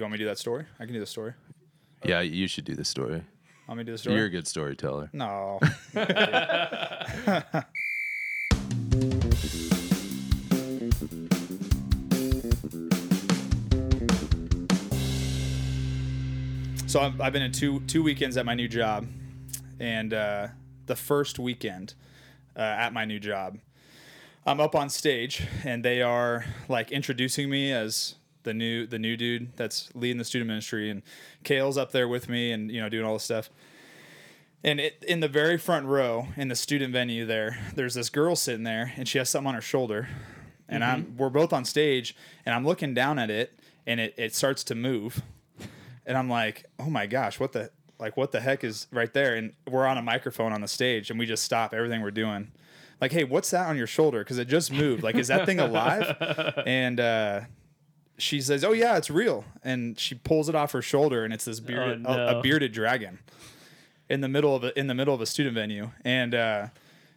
You want me to do that story? I can do the story. Yeah, you should do the story. Want me to do the story? You're a good storyteller. no. so I've, I've been in two two weekends at my new job, and uh, the first weekend uh, at my new job, I'm up on stage, and they are like introducing me as the new the new dude that's leading the student ministry, and Kale's up there with me, and you know doing all this stuff. And it, in the very front row in the student venue there, there's this girl sitting there, and she has something on her shoulder, and I'm we're both on stage, and I'm looking down at it, and it, it starts to move, and I'm like, oh my gosh, what the like what the heck is right there? And we're on a microphone on the stage, and we just stop everything we're doing, like, hey, what's that on your shoulder? Because it just moved. Like, is that thing alive? and uh, she says, oh yeah, it's real, and she pulls it off her shoulder, and it's this bearded, Oh, a, a bearded dragon in the middle of a, in the middle of a student venue, and uh,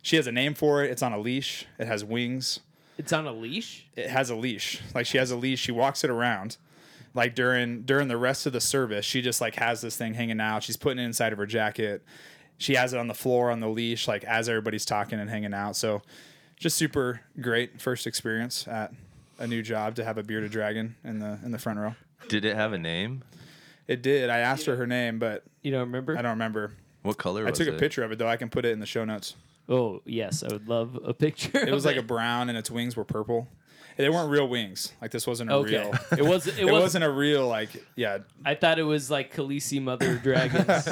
she has a name for it. It's on a leash. It has wings. It's on a leash. It has a leash. Like she has a leash. She walks it around. Like during during the rest of the service, she just like has this thing hanging out. She's putting it inside of her jacket. She has it on the floor on the leash, like as everybody's talking and hanging out. So, just super great first experience at a new job to have a bearded dragon in the in the front row. Did it have a name? It did. I asked her her name, but You don't remember? I don't remember. What color I was took it? a picture of it though. I can put it in the show notes. Oh yes, I would love a picture. It was like a brown and its wings were purple. They weren't real wings. Like this wasn't a okay. real. It was. It, It was. wasn't a real like yeah. I thought it was like Khaleesi Mother Dragons.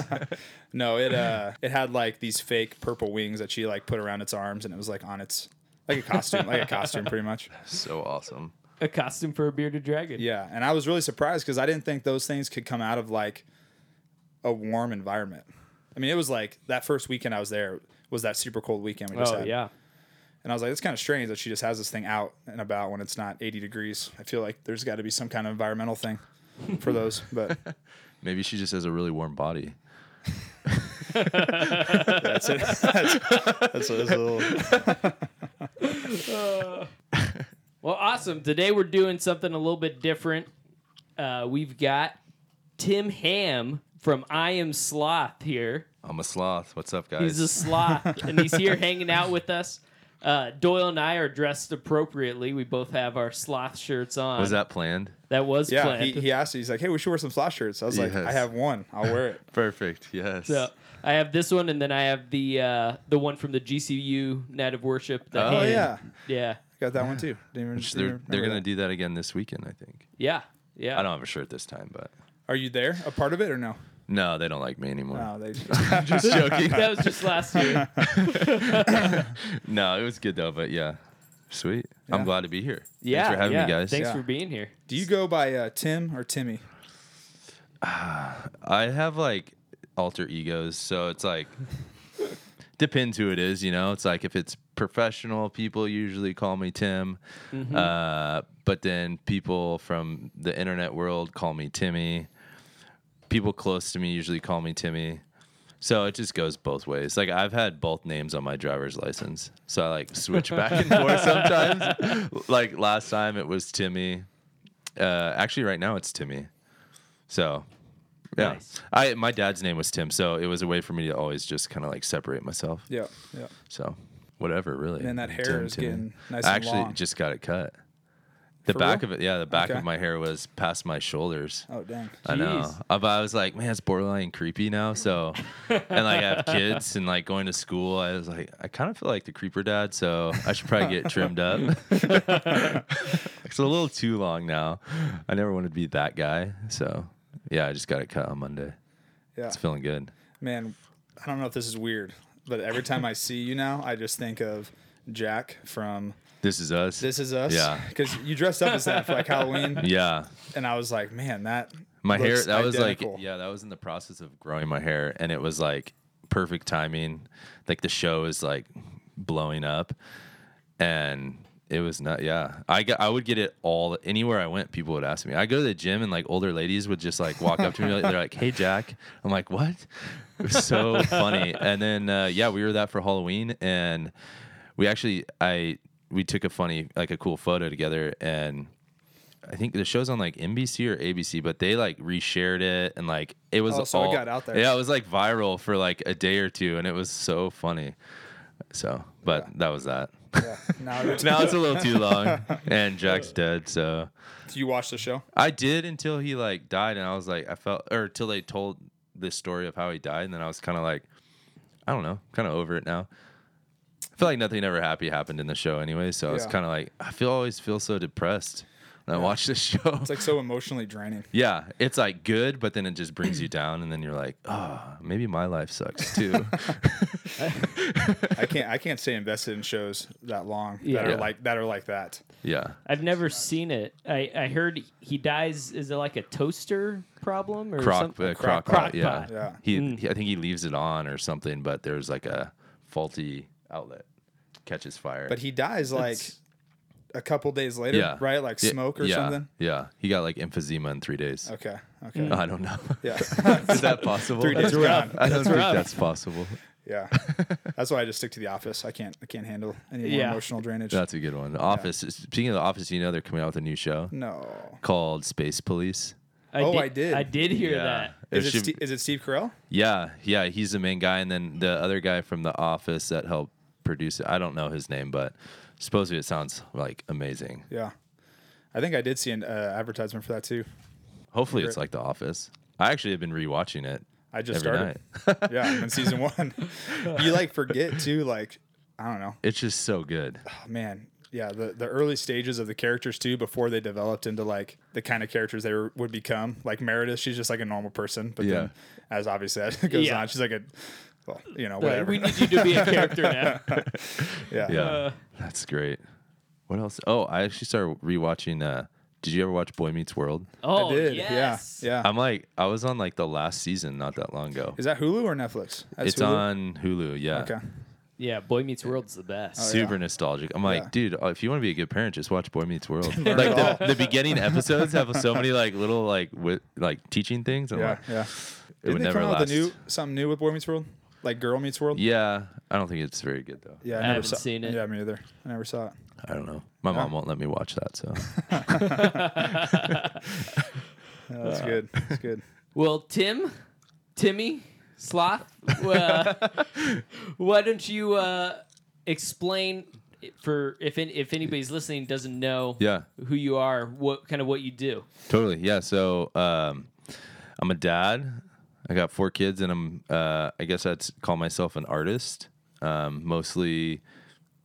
No, it uh it had like these fake purple wings that she like put around its arms and it was like on its like a costume, like a costume pretty much. So awesome. a costume for a bearded dragon. Yeah, and I was really surprised because I didn't think those things could come out of like a warm environment. I mean, it was like that first weekend I was there was that super cold weekend we just Oh had. yeah. And I was like, it's kind of strange that she just has this thing out and about when it's not 80 degrees. I feel like there's got to be some kind of environmental thing for those. But Maybe she just has a really warm body. that's it. That's, that's, a, that's a little. Well, awesome. Today we're doing something a little bit different. Uh, we've got Tim Ham from I Am Sloth here. I'm a sloth. What's up, guys? He's a sloth, and he's here hanging out with us. Uh, Doyle and I are dressed appropriately. We both have our sloth shirts on. was that planned? That was Yeah, planned. he, he asked. He's like, hey, we should wear some sloth shirts. I was like, I have one. I'll wear it. Perfect. Yes. so I have this one, and then I have the uh, the one from the GCU Night of Worship. the Oh, hand. yeah, yeah, got that one too. Didn't even, didn't they're they're gonna do that again this weekend, I think. yeah, yeah. I don't have a shirt this time, but Are you there? A part of it or no? No, they don't like me anymore. No, they. Just joking. that was just last year. no, it was good though. But yeah, sweet. Yeah. I'm glad to be here. Yeah, Thanks for having yeah. me, guys. Thanks Yeah. for being here. Do you go by uh, Tim or Timmy? I have like alter egos, so it's like depends who it is. You know, it's like if it's professional, people usually call me Tim, Mm-hmm. uh, but then people from the internet world call me Timmy. People close to me usually call me Timmy. So it just goes both ways. Like I've had both names on my driver's license, so I like switch back and forth sometimes. like last time it was Timmy. Uh, actually, right now it's Timmy. So, yeah, Nice. I my dad's name was Tim, so it was a way for me to always just kind of like separate myself. Yeah, yeah. So, whatever, really. And that hair Tim, is Timmy. getting nice I actually long. just got it cut. The For back real? of it, yeah, the back Okay. of my hair was past my shoulders. Oh dang. I know. Jeez. Uh, But I was like, man, it's borderline creepy now. So, and like I have kids and like going to school, I was like, I kind of feel like the creeper dad. So I should probably get trimmed up. it's a little too long now. I never wanted to be that guy. So yeah, I just got it cut on Monday. Yeah. It's feeling good. Man, I don't know if this is weird, but every time I see you now, I just think of Jack from This is us. This Is Us. Yeah. Because you dressed up as that for like Halloween, yeah. and I was like, man, that My hair that was like yeah, that was in the process of growing my hair and it was like perfect timing. Like the show is like blowing up and it was not yeah. I got I would get it all anywhere I went, people would ask me. I go to the gym and like older ladies would just like walk up to me they're like, "Hey Jack." I'm like, "What?" It was so funny. And then uh, yeah, we were that for Halloween and we actually I we took a funny like a cool photo together and I think the show's on like NBC or ABC, but they like reshared it and like it was Oh, so it all, got out there. Yeah, it was like viral for like a day or two, and it was so funny. So, but that was that. Yeah. Now, it's- now it's a little too long, and Jack's dead. So Do you watch the show? I did until he like died, and I was like, I felt, or until they told this story of how he died, and then I was kind of like, I don't know, kind of over it now. I feel like nothing ever happy happened in the show anyway, so I was kind of like, I feel always feel so depressed when I watch this show. It's like so emotionally draining. yeah, it's like good, but then it just brings you down, and then you're like, oh, maybe my life sucks too. I can't. I can't stay invested in shows that long Yeah. that Yeah. are like that are like that. yeah, I've never seen it. I, I heard he dies. Is it like a toaster problem or crock, something? uh, crock, Crock pot, yeah. Yeah. He, Mm. he- I think he leaves it on or something, but there's like a faulty outlet catches fire. But he dies like That's- a couple days later, yeah, right? Like Yeah, smoke or yeah, something. Yeah, he got like emphysema in three days. Okay. Okay. I don't know. Yeah. Is that possible? Three days That's rough. gone. I don't That's think rough. that's possible. Yeah. That's why I just stick to the office. I can't. I can't handle any more Yeah. emotional drainage. That's a good one. The Office. Speaking of The Office, you know they're coming out with a new show no. called Space Police. Oh, I did. I did hear Yeah. that. Is it, should- Ste- is it Steve Carell? Yeah, yeah, he's the main guy, and then the other guy from The Office that helped produce it. I don't know his name, but supposedly it sounds like amazing. Yeah. I think I did see an uh, advertisement for that too. Hopefully, it's like The Office. I actually have been rewatching it I just every started. night. Yeah, I'm in season one. you like forget too, like I don't know. It's just so good. Oh, man, yeah, the the early stages of the characters too, before they developed into like the kind of characters they were, would become. Like Meredith, she's just like a normal person, but Yeah. then as obviously as it goes Yeah. on, she's like a well, you know, whatever. we need you to be a character now. yeah. Yeah, Uh, that's great. What else? Oh, I actually started rewatching. Uh, did you ever watch Boy Meets World? Oh, I did. yes. Yeah. Yeah. I'm like, I was on like the last season not that long ago. Is that Hulu or Netflix? That's It's Hulu? on Hulu. Yeah. Okay. Yeah, Boy Meets World's the best. Oh, Super yeah. nostalgic. I'm like, Yeah. dude, uh, if you want to be a good parent, just watch Boy Meets World. Like the, the beginning episodes have so many like little like with like teaching things. I'm Yeah. like, Yeah. it Didn't would they never come out last. with a new something new with Boy Meets World? Like Girl Meets World? yeah, I don't think it's very good though. Yeah, I, I never haven't saw, seen it. Yeah, me either. I never saw it. I don't know. My mom won't let me watch that. So Yeah, that's good. That's good. Well, Tim, Timmy, Sloth, uh, why don't you uh, explain for if any, if anybody's listening doesn't know yeah, who you are, what kind of what you do? totally. Yeah. So um, I'm a dad. I got four kids, and I'm uh, I guess I'd call myself an artist. Um, mostly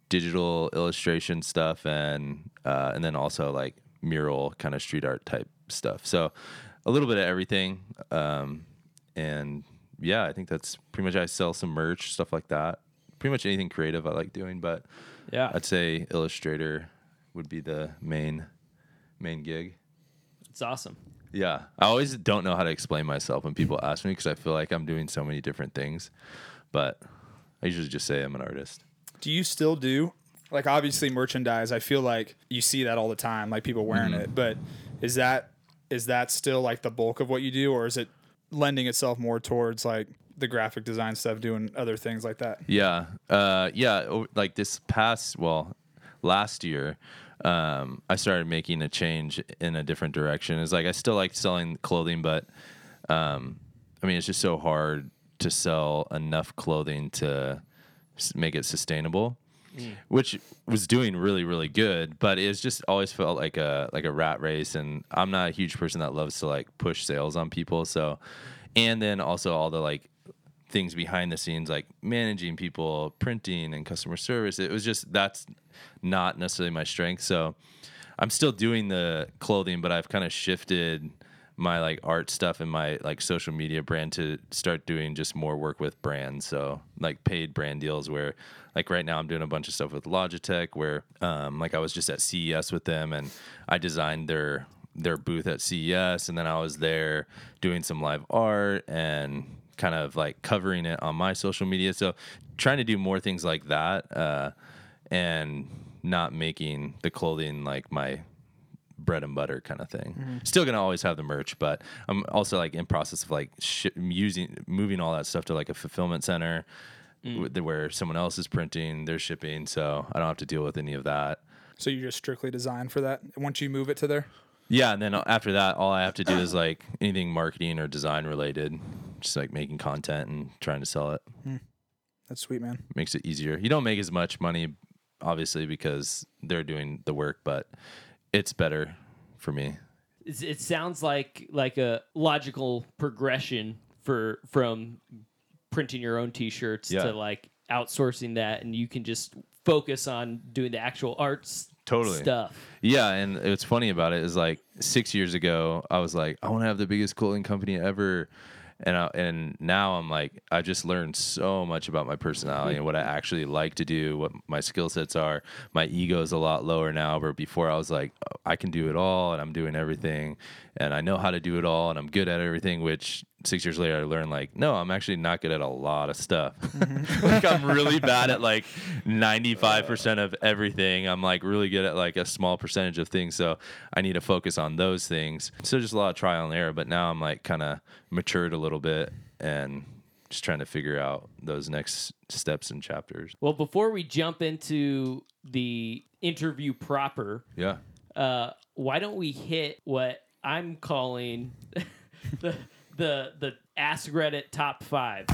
digital illustration stuff and uh, and then also like mural kind of street art type stuff. So a little bit of everything. Um, and yeah, I think that's pretty much. I sell some merch, stuff like that. Pretty much anything creative I like doing, but Yeah, I'd say Illustrator would be the main main gig. it's awesome. Yeah, I always don't know how to explain myself when people ask me because I feel like I'm doing so many different things, but I usually just say I'm an artist. Do you still do like obviously merchandise? I feel like you see that all the time, like people wearing Mm-hmm. it. But is that is that still like the bulk of what you do, or is it lending itself more towards like the graphic design stuff, doing other things like that? Yeah, uh, yeah. Like this past, well, last year, um, I started making a change in a different direction. It's like I still like selling clothing, but um, I mean, it's just so hard to sell enough clothing to make it sustainable. Which was doing really, really good, but it's just always felt like a like a rat race, and I'm not a huge person that loves to like push sales on people. So, and then also all the like things behind the scenes like managing people printing and customer service. It was just that's not necessarily my strength. So i'm still doing the clothing but i've kind of shifted my like art stuff and my like social media brand to start doing just more work with brands. So like paid brand deals where like right now i'm doing a bunch of stuff with logitech where um like i was just at ces with them and i designed their their booth at CES, and then I was there doing some live art and kind of like covering it on my social media. So trying to do more things like that, uh, and not making the clothing like my bread and butter kind of thing. Still gonna always have the merch, but I'm also like in process of like sh- using moving all that stuff to like a fulfillment center wh- where someone else is printing, they're shipping, so I don't have to deal with any of that. So you just strictly design for that once you move it to there. Yeah, and then after that, all I have to do is like anything marketing or design related, just like making content and trying to sell it. Hmm. That's sweet, man. Makes it easier. You don't make as much money, obviously, because they're doing the work, but it's better for me. It sounds like like a logical progression for from printing your own T-shirts Yeah. to like outsourcing that, and you can just focus on doing the actual arts Totally. stuff. Yeah, and what's funny about it is like six years ago, I was like, I want to have the biggest clothing company ever, and I, and now I'm like, I just learned so much about my personality and what I actually like to do, what my skill sets are. My ego is a lot lower now, but before I was like, "Oh, I can do it all, and I'm doing everything, and I know how to do it all, and I'm good at everything. Which six years later, I learned like, no, I'm actually not good at a lot of stuff. like I'm really bad at like 95% of everything. I'm like really good at like a small percentage of things. So I need to focus on those things. So just a lot of trial and error. But now I'm like kind of matured a little bit and just trying to figure out those next steps and chapters. Well, before we jump into the interview proper, Yeah. uh, why don't we hit what I'm calling the the the Ask Reddit top five?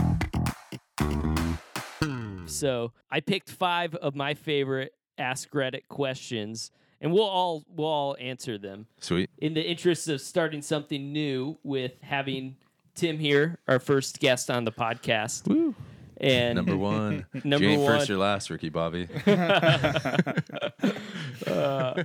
So I picked five of my favorite Ask Reddit questions, and we'll all we'll all answer them Sweet. in the interest of starting something new with having Tim here, our first guest on the podcast. Woo. And Number one. Number you ain't one. first or last, Ricky Bobby. Uh,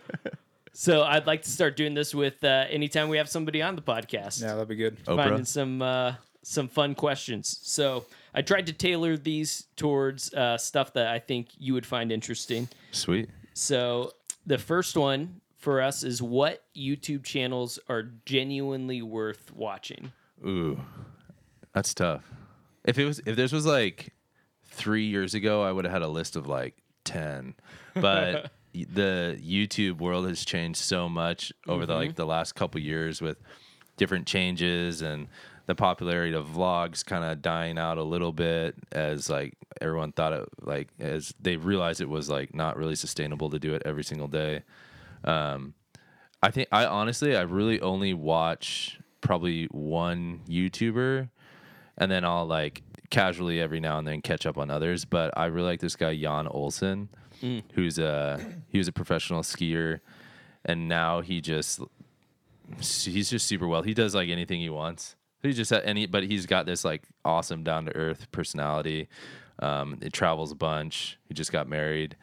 so I'd like to start doing this with uh, anytime we have somebody on the podcast. Yeah, that'd be good. finding Oprah. some uh, some fun questions. So I tried to tailor these towards uh, stuff that I think you would find interesting. Sweet. So the first one for us is what YouTube channels are genuinely worth watching. Ooh, that's tough. If it was, if this was like three years ago, I would have had a list of like ten. But y- the YouTube world has changed so much over the like the last couple years with different changes and the popularity of vlogs kind of dying out a little bit as like everyone thought it like as they realized it was like not really sustainable to do it every single day. Um, I think I honestly I really only watch probably one YouTuber and then I'll like casually every now and then catch up on others. But I really like this guy Jon Olsson, who's a he was a professional skier, and now he just he's just super well. He does like anything he wants. He just had any, but he's got this like awesome down to earth personality. Um, it travels a bunch. He just got married,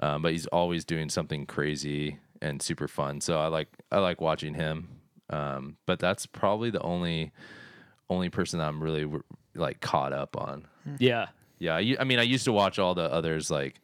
um, but he's always doing something crazy and super fun. So I like I like watching him. Um, but that's probably the only only person that I'm really like caught up on. Yeah. Yeah, I mean, I used to watch all the others like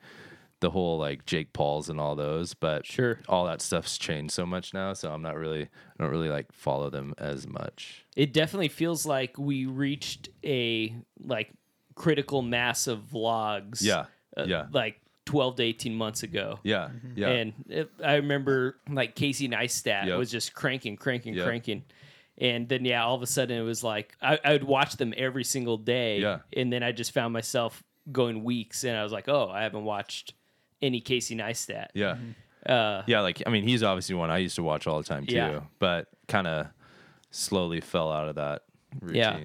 the whole like Jake Pauls and all those, but Sure. all that stuff's changed so much now, so I'm not really I don't really like follow them as much. It definitely feels like we reached a like critical mass of vlogs. Yeah, uh, yeah. Like 12 to 18 months ago. Yeah, yeah, And it, I remember like Casey Neistat Yep. was just cranking, cranking, Yep. cranking. And then, yeah, all of a sudden it was like I, I would watch them every single day. Yeah. And then I just found myself going weeks and I was like, oh, I haven't watched any Casey Neistat. yeah, Uh, yeah. Like I mean, he's obviously one I used to watch all the time too, Yeah. but kind of slowly fell out of that Yeah.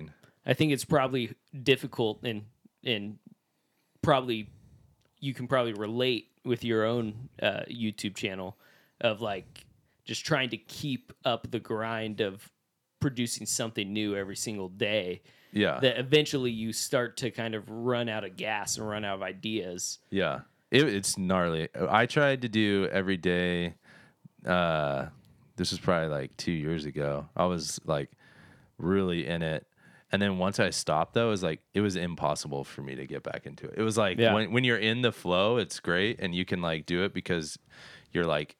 I think it's probably difficult and and probably you can probably relate with your own uh, YouTube channel of like just trying to keep up the grind of producing something new every single day. Yeah, That eventually you start to kind of run out of gas and run out of ideas. Yeah, it, it's gnarly. I tried to do every day. Uh, this was probably like two years ago. I was like really in it, and then once I stopped, though, it was like it was impossible for me to get back into it. It was like Yeah. when when you're in the flow, it's great, and you can like do it because you're like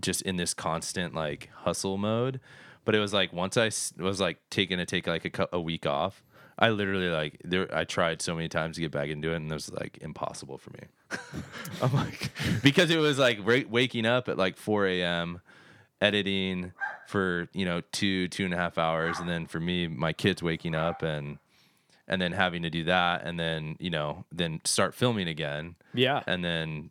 just in this constant like hustle mode. But it was like once I was like taking to take like a, a week off, I literally like there. I tried so many times to get back into it, and it was like impossible for me. I'm like because it was like ra- waking up at like 4 a.m. editing for you know two two and a half hours, and then for me, my kids waking up and and then having to do that, and then you know then start filming again Yeah. and then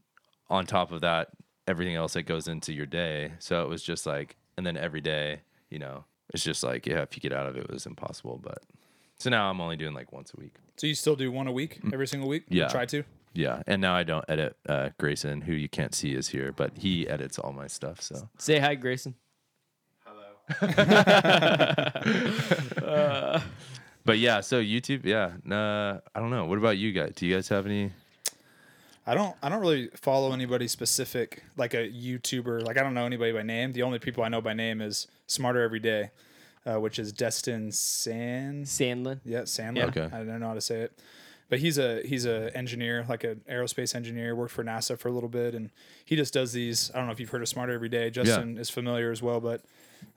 on top of that everything else that goes into your day so it was just like and then every day, you know, it's just like yeah, if you get out of it, it was impossible. But so now I'm only doing like once a week. So you still do one a week, every single week? You. Yeah. Try to. Yeah, and now I don't edit. Uh, Grayson, who you can't see, is here, but he edits all my stuff. So Say hi, Grayson. Hello. but yeah, so YouTube, yeah. Nah, I don't know. What about you guys? Do you guys have any? I don't. I don't really follow anybody specific, like a YouTuber. Like I don't know anybody by name. The only people I know by name is Smarter Every Day, uh, which is Destin San. Sandlin. Yeah, Sandler. Yeah. Okay. I don't know how to say it, but he's a he's a engineer, like an aerospace engineer. Worked for NASA for a little bit, and he just does these. I don't know if you've heard of Smarter Every Day. Justin is familiar as well, but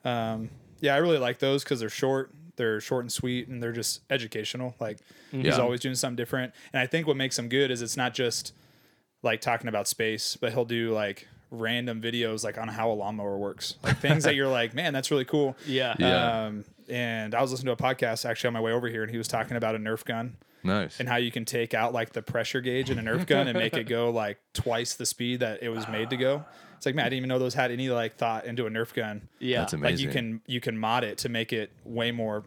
um, yeah, I really like those because they're short. They're short and sweet, and they're just educational. Like he's Yeah. always doing something different, and I think what makes him good is it's not just like talking about space, but he'll do like random videos like on how a lawnmower works, like things that you're like, man, that's really cool. Yeah. Yeah. Um, and I was listening to a podcast actually on my way over here, and he was talking about a Nerf gun Nice. and how you can take out like the pressure gauge in a Nerf gun and make it go like twice the speed that it was made to go. Ah. It's like, man, I didn't even know those had any like thought into a Nerf gun. Yeah. That's Like you can you can mod it to make it way more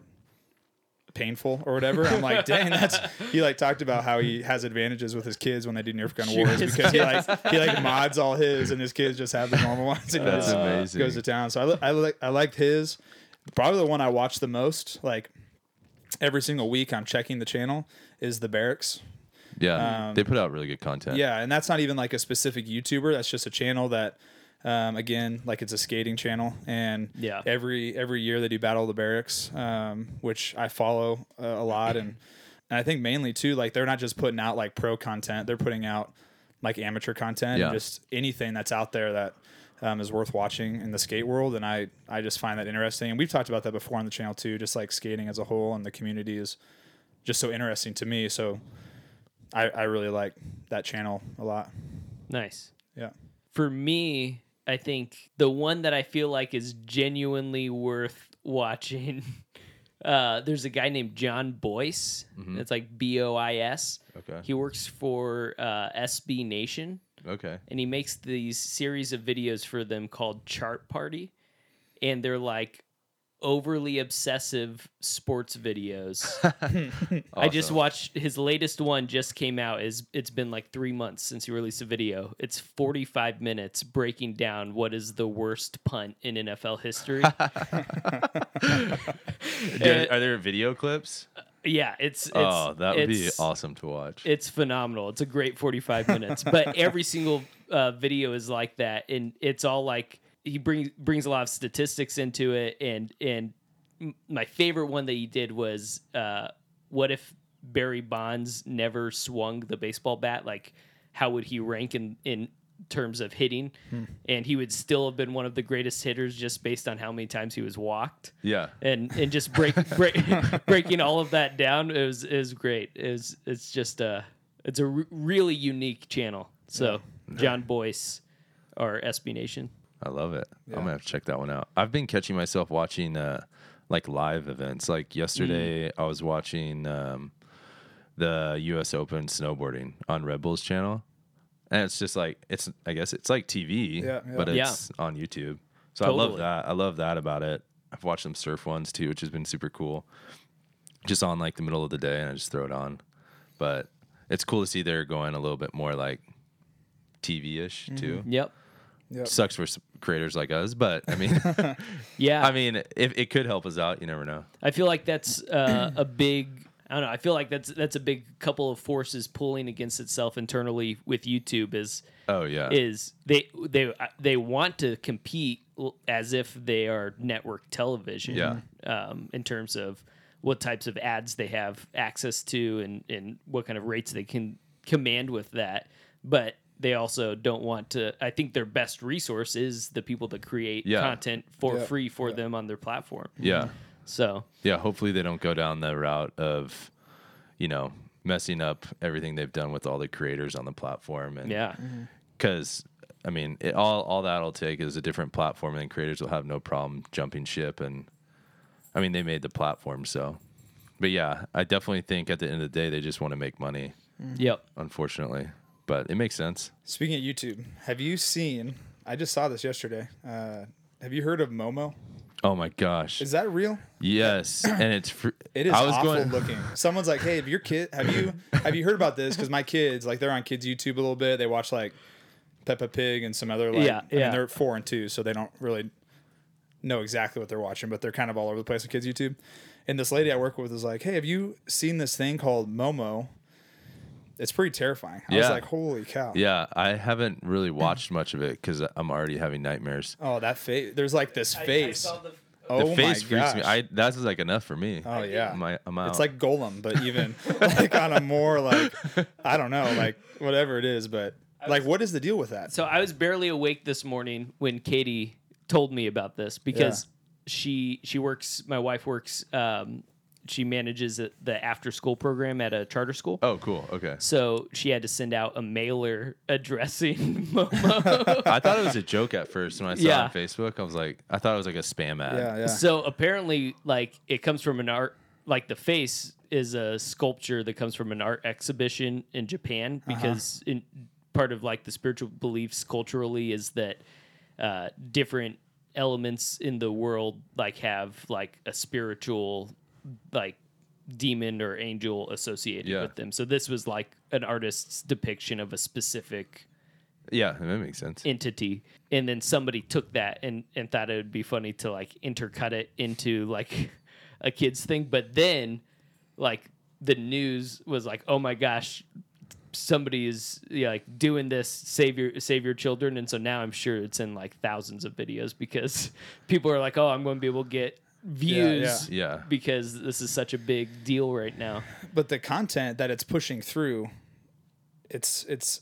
painful or whatever. I'm like, dang, that's he like talked about how he has advantages with his kids when they do Nerf gun wars his because he like he like mods all his and his kids just have the normal ones and he That's just amazing. goes to town. So I li- I like I liked his probably the one I watch the most like every single week I'm checking the channel is the barracks. yeah, um, they put out really good content. Yeah, and that's not even like a specific YouTuber. That's just a channel that, um, again, like it's a skating channel, and Yeah. every every year they do Battle of the Barracks, um, which I follow uh, a lot, and and I think mainly too, like they're not just putting out like pro content; they're putting out like amateur content, Yeah. and just anything that's out there that. Um, is worth watching in the skate world, and I I just find that interesting. And we've talked about that before on the channel too. Just like skating as a whole, and the community is just so interesting to me. So I, I really like that channel a lot. Nice. Yeah. For me, I think the one that I feel like is genuinely worth watching. Uh, there's a guy named Jon Bois. It's like B O I S. Okay. He works for uh, SB Nation, Okay. and he makes these series of videos for them called Chart Party, and they're like overly obsessive sports videos. I just watched his latest one just came out. Is it's been like three months since he released a video. It's forty five minutes breaking down what is the worst punt in NFL history. Are there, are there video clips? Yeah, it's, it's oh, that would be awesome to watch. It's phenomenal. It's a great 45 minutes. But every single uh, video is like that and it's all like he brings brings a lot of statistics into it and and my favorite one that he did was uh, what if Barry Bonds never swung the baseball bat like how would he rank in in terms of hitting and he would still have been one of the greatest hitters just based on how many times he was walked yeah. and and just break, break breaking all of that down is was it was great it was, it's just a it's a re- really unique channel so jon bois or sb nation I love it. I'm gonna have to check that one out. I've been catching myself watching uh, like live events. Like yesterday, Mm. I was watching um, the U.S. Open snowboarding on Red Bull's channel, and it's just like it's. I guess it's like TV, Yeah, yeah. but Yeah. it's on YouTube. So I love that. I love that about it. I've watched some surf ones too, which has been super cool. Just on like the middle of the day, and I just throw it on. But it's cool to see they're going a little bit more like TV-ish too yep Yep. sucks for creators like us, but I mean, yeah I mean, if it could help us out, you never know. I feel like that's uh, a big. I don't know. I feel like that's that's a big couple of forces pulling against itself internally with YouTube. Is Oh yeah, is they they they want to compete as if they are network television. Yeah. Um, in terms of what types of ads they have access to and and what kind of rates they can command with that, but they also don't want to. I think their best resource is the people that create Yeah. content for Yeah. free for them on their platform. yeah, So yeah. Hopefully they don't go down the route of, you know, messing up everything they've done with all the creators on the platform, and yeah, because I mean, it, all all that'll take is a different platform, and creators will have no problem jumping ship. And I mean, they made the platform, so. But yeah, I definitely think at the end of the day they just want to make money. yep. Unfortunately, but it makes sense. Speaking of YouTube, have you seen? I just saw this yesterday. Uh, Have you heard of Momo? Oh my gosh. Is that real? yes, and it's fr- It is I was awful going looking. Someone's like, "Hey, have your kid? Have you have you heard about this? Because my kids, like, they're on kids YouTube a little bit. They watch like Peppa Pig and some other like. Yeah, I mean, yeah. they're four and two, so they don't really know exactly what they're watching, but they're kind of all over the place on kids YouTube. And this lady I work with is like, "Hey, have you seen this thing called Momo? It's pretty terrifying." I was like, "Holy cow!" Yeah, I haven't really watched much of it because I'm already having nightmares. Oh, that face! There's like this face. oh the face my freaks gosh. me. I that's like enough for me. Oh yeah. I'm, I- I'm out. It's like Gollum, but even like on a more like I don't know, like whatever it is, but like what is the deal with that? So I was barely awake this morning when Katie told me about this because she she works. My wife works. Um, she manages the- the after school program at a charter school. oh, cool. Okay. So she had to send out a mailer addressing Momo. I thought it was a joke at first when I saw it on Facebook. I was like, I thought it was like a spam ad. Yeah, yeah. So apparently, like it comes from an art, like the face is a sculpture that comes from an art exhibition in Japan Uh-huh. because in part of like the spiritual beliefs culturally is that uh, different elements in the world like have like a spiritual like demon or angel associated Yeah. with them. So this was like an artist's depiction of a specific Yeah, that makes sense. entity and then somebody took that and and thought it would be funny to like intercut it into like a kids thing but then like the news was like oh my gosh somebody is yeah, like doing this save your save your children and so now i'm sure it's in like thousands of videos because people are like oh i'm going to be able to get views yeah. because this is such a big deal right now But the content that it's pushing through, it's it's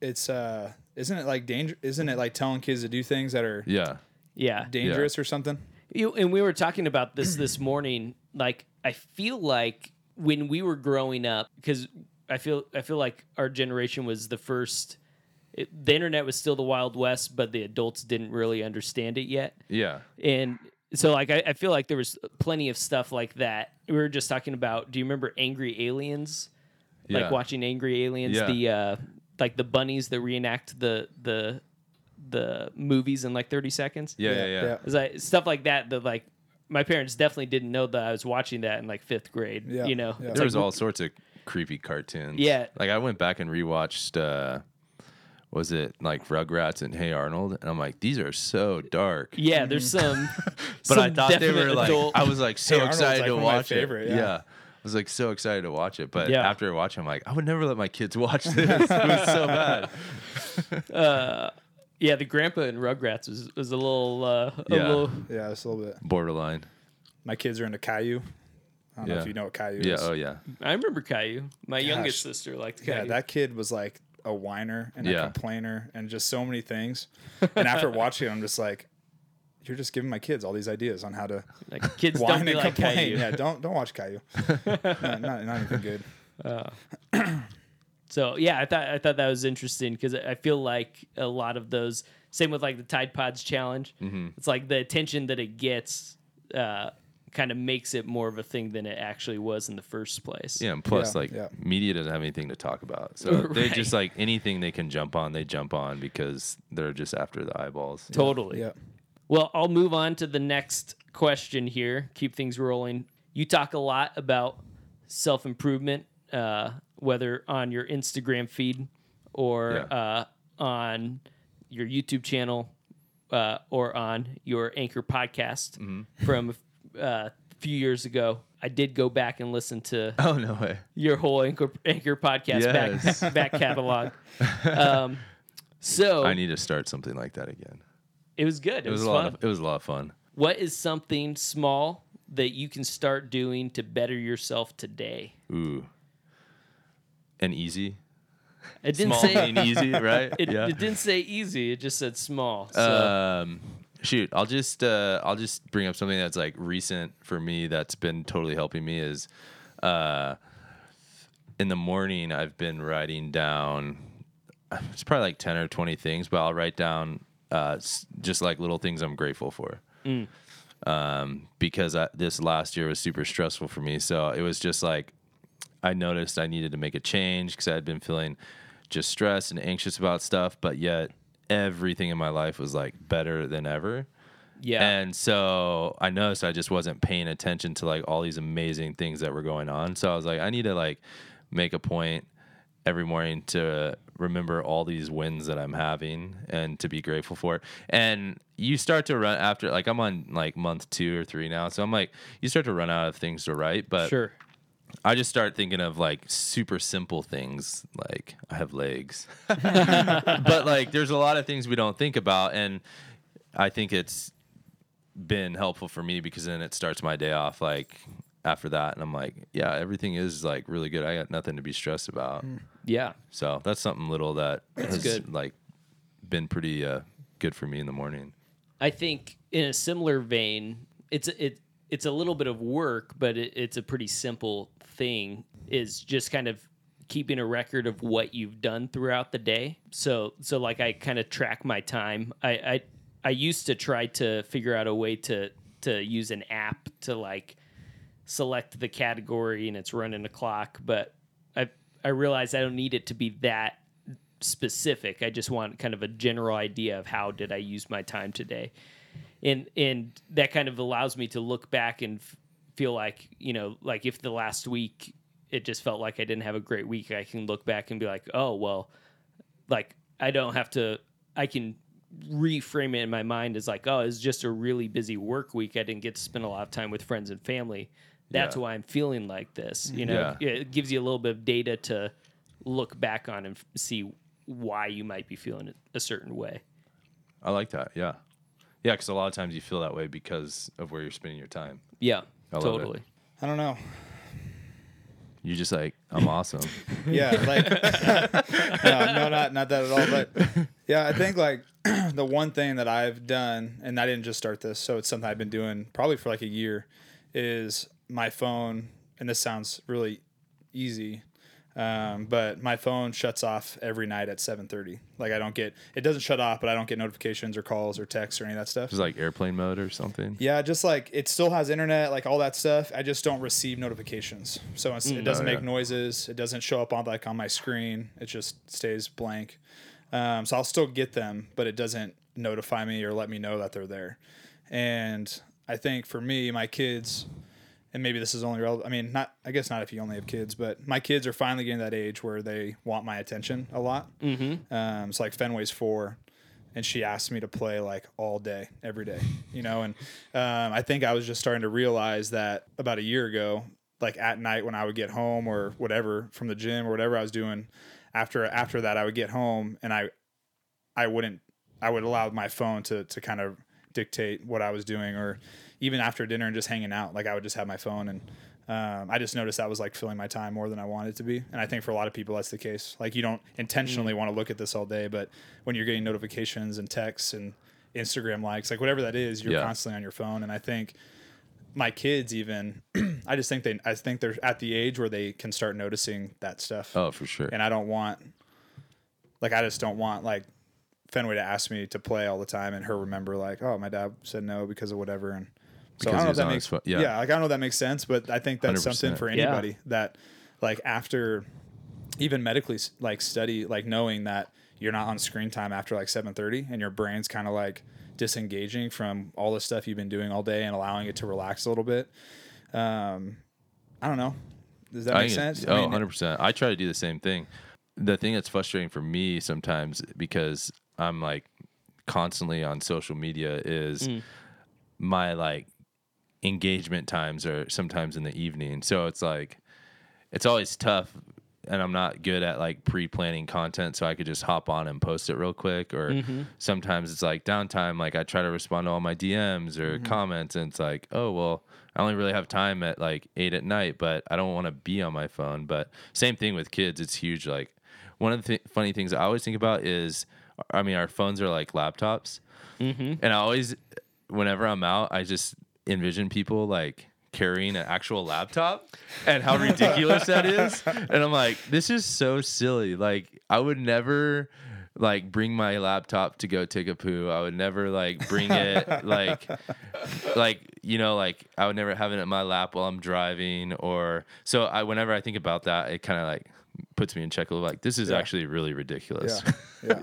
it's uh isn't it like danger isn't it like telling kids to do things that are Yeah. yeah dangerous or something? You, and we were talking about this this morning. Like, I feel like when we were growing up, because I feel I feel like our generation was the first. It, the internet was still the wild west, but the adults didn't really understand it yet. Yeah. And so, like, I, I feel like there was plenty of stuff like that. We were just talking about. Do you remember Angry Aliens? Like Yeah. watching Angry Aliens, Yeah. the uh, like the bunnies that reenact the the the movies in like thirty seconds. Yeah, yeah, yeah. It's like stuff like that that like my parents definitely didn't know that I was watching that in like fifth grade. Yeah, You know, yeah. It's There like, was all sorts of creepy cartoons. Yeah. Like I went back and rewatched uh was it like Rugrats and Hey Arnold? And I'm like, these are so dark. yeah, there's some, But I thought they were like adult- I was like so Hey excited like, to one my watch favorite, it. yeah. Yeah. I was like so excited to watch it. But Yeah. after watching, I'm like, I would never let my kids watch this. it was so bad. yeah, the grandpa in Rugrats was was a little, uh, a Yeah. little. Yeah, it's a little bit. Borderline. My kids are into Caillou. I don't know Yeah. if you know what Caillou Yeah, is. oh yeah. I remember Caillou. My youngest sister liked Yeah, that kid was like a whiner and a complainer and just so many things. And after watching it, I'm just like, you're just giving my kids all these ideas on how to like kids don't whine and like complain. Caillou. Yeah, don't don't watch Caillou. not, not, not anything good. So yeah, I thought I thought that was interesting because I feel like a lot of those. Same with like the Tide Pods challenge. Mm-hmm. It's like the attention that it gets uh, kind of makes it more of a thing than it actually was in the first place. Yeah, and plus, Yeah, like, yeah. media doesn't have anything to talk about, so they Right. just like anything they can jump on, they jump on because they're just after the eyeballs. Totally. Yeah. Well, I'll move on to the next question here. Keep things rolling. You talk a lot about self improvement, uh, whether on your Instagram feed or Yeah. uh, on your YouTube channel uh, or on your Anchor podcast Mm-hmm. from uh, a few years ago. I did go back and listen to Oh no way! your whole Anchor, Anchor podcast Yes. back, back catalog. Um, so I need to start something like that again. it was good. It, It was, was, a fun. lot of it was a lot of fun. What is something small that you can start doing to better yourself today? Ooh, and easy, It didn't small say and easy, right? it, yeah. it didn't say easy. It just said small. So Um, shoot, I'll just uh, I'll just bring up something that's like recent for me that's been totally helping me is, uh, in the morning I've been writing down. It's probably like ten or twenty things, but I'll write down uh, just like little things I'm grateful for. Um, because I, this last year was super stressful for me, so it was just like I noticed I needed to make a change because I had been feeling just stressed and anxious about stuff, but yet everything in my life was like better than ever. Yeah. And so I noticed I just wasn't paying attention to like all these amazing things that were going on. So I was like, I need to like make a point every morning to remember all these wins that I'm having and to be grateful for it. And you start to run after like I'm on like month two or three now. So I'm like, you start to run out of things to write. But sure. I just start thinking of like super simple things like I have legs. but like there's a lot of things we don't think about and I think it's been helpful for me because then it starts my day off like after that and I'm like, yeah, everything is like really good. I got nothing to be stressed about. Yeah. So that's something little that has good. like been pretty uh, good for me in the morning. I think in a similar vein, it's it it's a little bit of work, but it, it's a pretty simple thing. Is just kind of keeping a record of what you've done throughout the day. So so like I kind of track my time. I, I I used to try to figure out a way to to use an app to like select the category and it's running a clock, but I I realized I don't need it to be that specific. I just want kind of a general idea of how did I use my time today. And and that kind of allows me to look back and f- feel like, you know, like if the last week it just felt like I didn't have a great week, I can look back and be like, "Oh, well, like I don't have to I can reframe it in my mind as like, oh, it's just a really busy work week. I didn't get to spend a lot of time with friends and family. That's Yeah. why I'm feeling like this. You know, Yeah. it gives you a little bit of data to look back on and f- see why you might be feeling it a certain way. I like that. Yeah. Yeah, because a lot of times you feel that way because of where you're spending your time. Yeah, I love it. totally. I don't know. You're just like, I'm awesome. Yeah, like no, no, not not that at all. But yeah, I think like the one thing that I've done, and I didn't just start this, so it's something I've been doing probably for like a year, is my phone. And this sounds really easy, um, but my phone shuts off every night at seven thirty. Like I don't get it doesn't shut off, but I don't get notifications or calls or texts or any of that stuff. Just like airplane mode or something. Yeah, just like it still has internet, like all that stuff. I just don't receive notifications, so it's, it doesn't Oh, make yeah. noises. It doesn't show up on like on my screen. It just stays blank. Um, so I'll still get them, but it doesn't notify me or let me know that they're there. And I think for me, my kids, and maybe this is only relevant. I mean, not I guess not if you only have kids, but my kids are finally getting that age where they want my attention a lot. Mm-hmm. Um, so like Fenway's four, and she asked me to play like all day, every day, you know. And um, I think I was just starting to realize that about a year ago, like at night when I would get home or whatever from the gym or whatever I was doing, after after that I would get home and I I wouldn't I would allow my phone to to kind of dictate what I was doing or even after dinner and just hanging out like I would just have my phone and um, I just noticed that was like filling my time more than I wanted it to be. And I think for a lot of people that's the case. Like you don't intentionally want to look at this all day but when you're getting notifications and texts and Instagram likes like whatever that is you're Yeah. constantly on your phone. And I think my kids even I just think they I think they're at the age where they can start noticing that stuff. Oh, for sure. and I don't want like I just don't want like Fenway to ask me to play all the time and her remember like oh my dad said no because of whatever. And so Because I don't know if that makes his yeah. Yeah. like I don't know if that makes sense but I think that's 100%. something for Yeah. anybody that like after even medically like study like knowing that you're not on screen time after like 7:30 and your brain's kind of like disengaging from all the stuff you've been doing all day and allowing it to relax a little bit um I don't know does that I make think it- sense Oh, I mean, 100%. I try to do the same thing. The thing that's frustrating for me sometimes because I'm like constantly on social media is Mm. my like engagement times are sometimes in the evening. So it's like it's always tough and I'm not good at like pre-planning content so I could just hop on and post it real quick or Mm-hmm. sometimes it's like downtime like I try to respond to all my DMs Mm-hmm. or comments and it's like oh well I only really have time at like 8 at night but I don't want to be on my phone but same thing with kids it's huge like one of the th- funny things I always think about is I mean our phones are like laptops and I always whenever I'm out I just envision people like carrying an actual laptop and how ridiculous that is and i'm like this is so silly like i would never like bring my laptop to go take a poo i would never like bring it like like you know like i would never have it in my lap while i'm driving or so i whenever i think about that it kind of like puts me in check a little like this is Yeah. actually really ridiculous yeah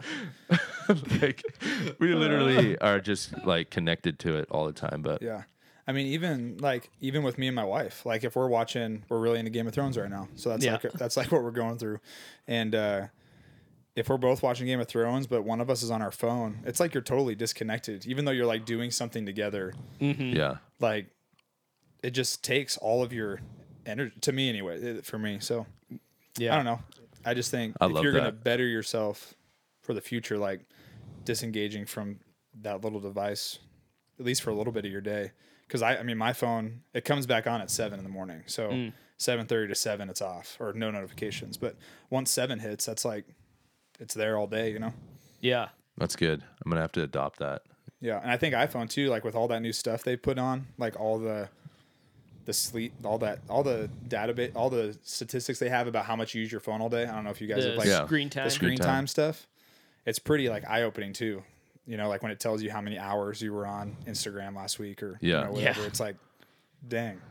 yeah like we literally are just like connected to it all the time. But Yeah. I mean, even like even with me and my wife, like if we're watching, we're really into Game of Thrones right now. So that's Yeah. like that's like what we're going through, and uh, if we're both watching Game of Thrones, but one of us is on our phone, it's like you're totally disconnected, even though you're like doing something together. yeah, Like it just takes all of your energy. To me, anyway, it- for me. So Yeah. I don't know. I just think I if you're gonna better yourself for the future, like disengaging from that little device, at least for a little bit of your day. Because I, I mean, my phone it comes back on at seven in the morning, so Mm. seven thirty to seven, it's off or no notifications. But once seven hits, that's like it's there all day, you know. Yeah. that's good. I'm gonna have to adopt that. Yeah, and I think iPhone too, like with all that new stuff they put on, like all the the sleep, all that, all the database, all the statistics they have about how much you use your phone all day. I don't know if you guys The have like Yeah. screen time. the screen time. time stuff. It's pretty like eye opening too. You know, like when it tells you how many hours you were on Instagram last week or you Yeah. know, whatever. Yeah. It's like, dang,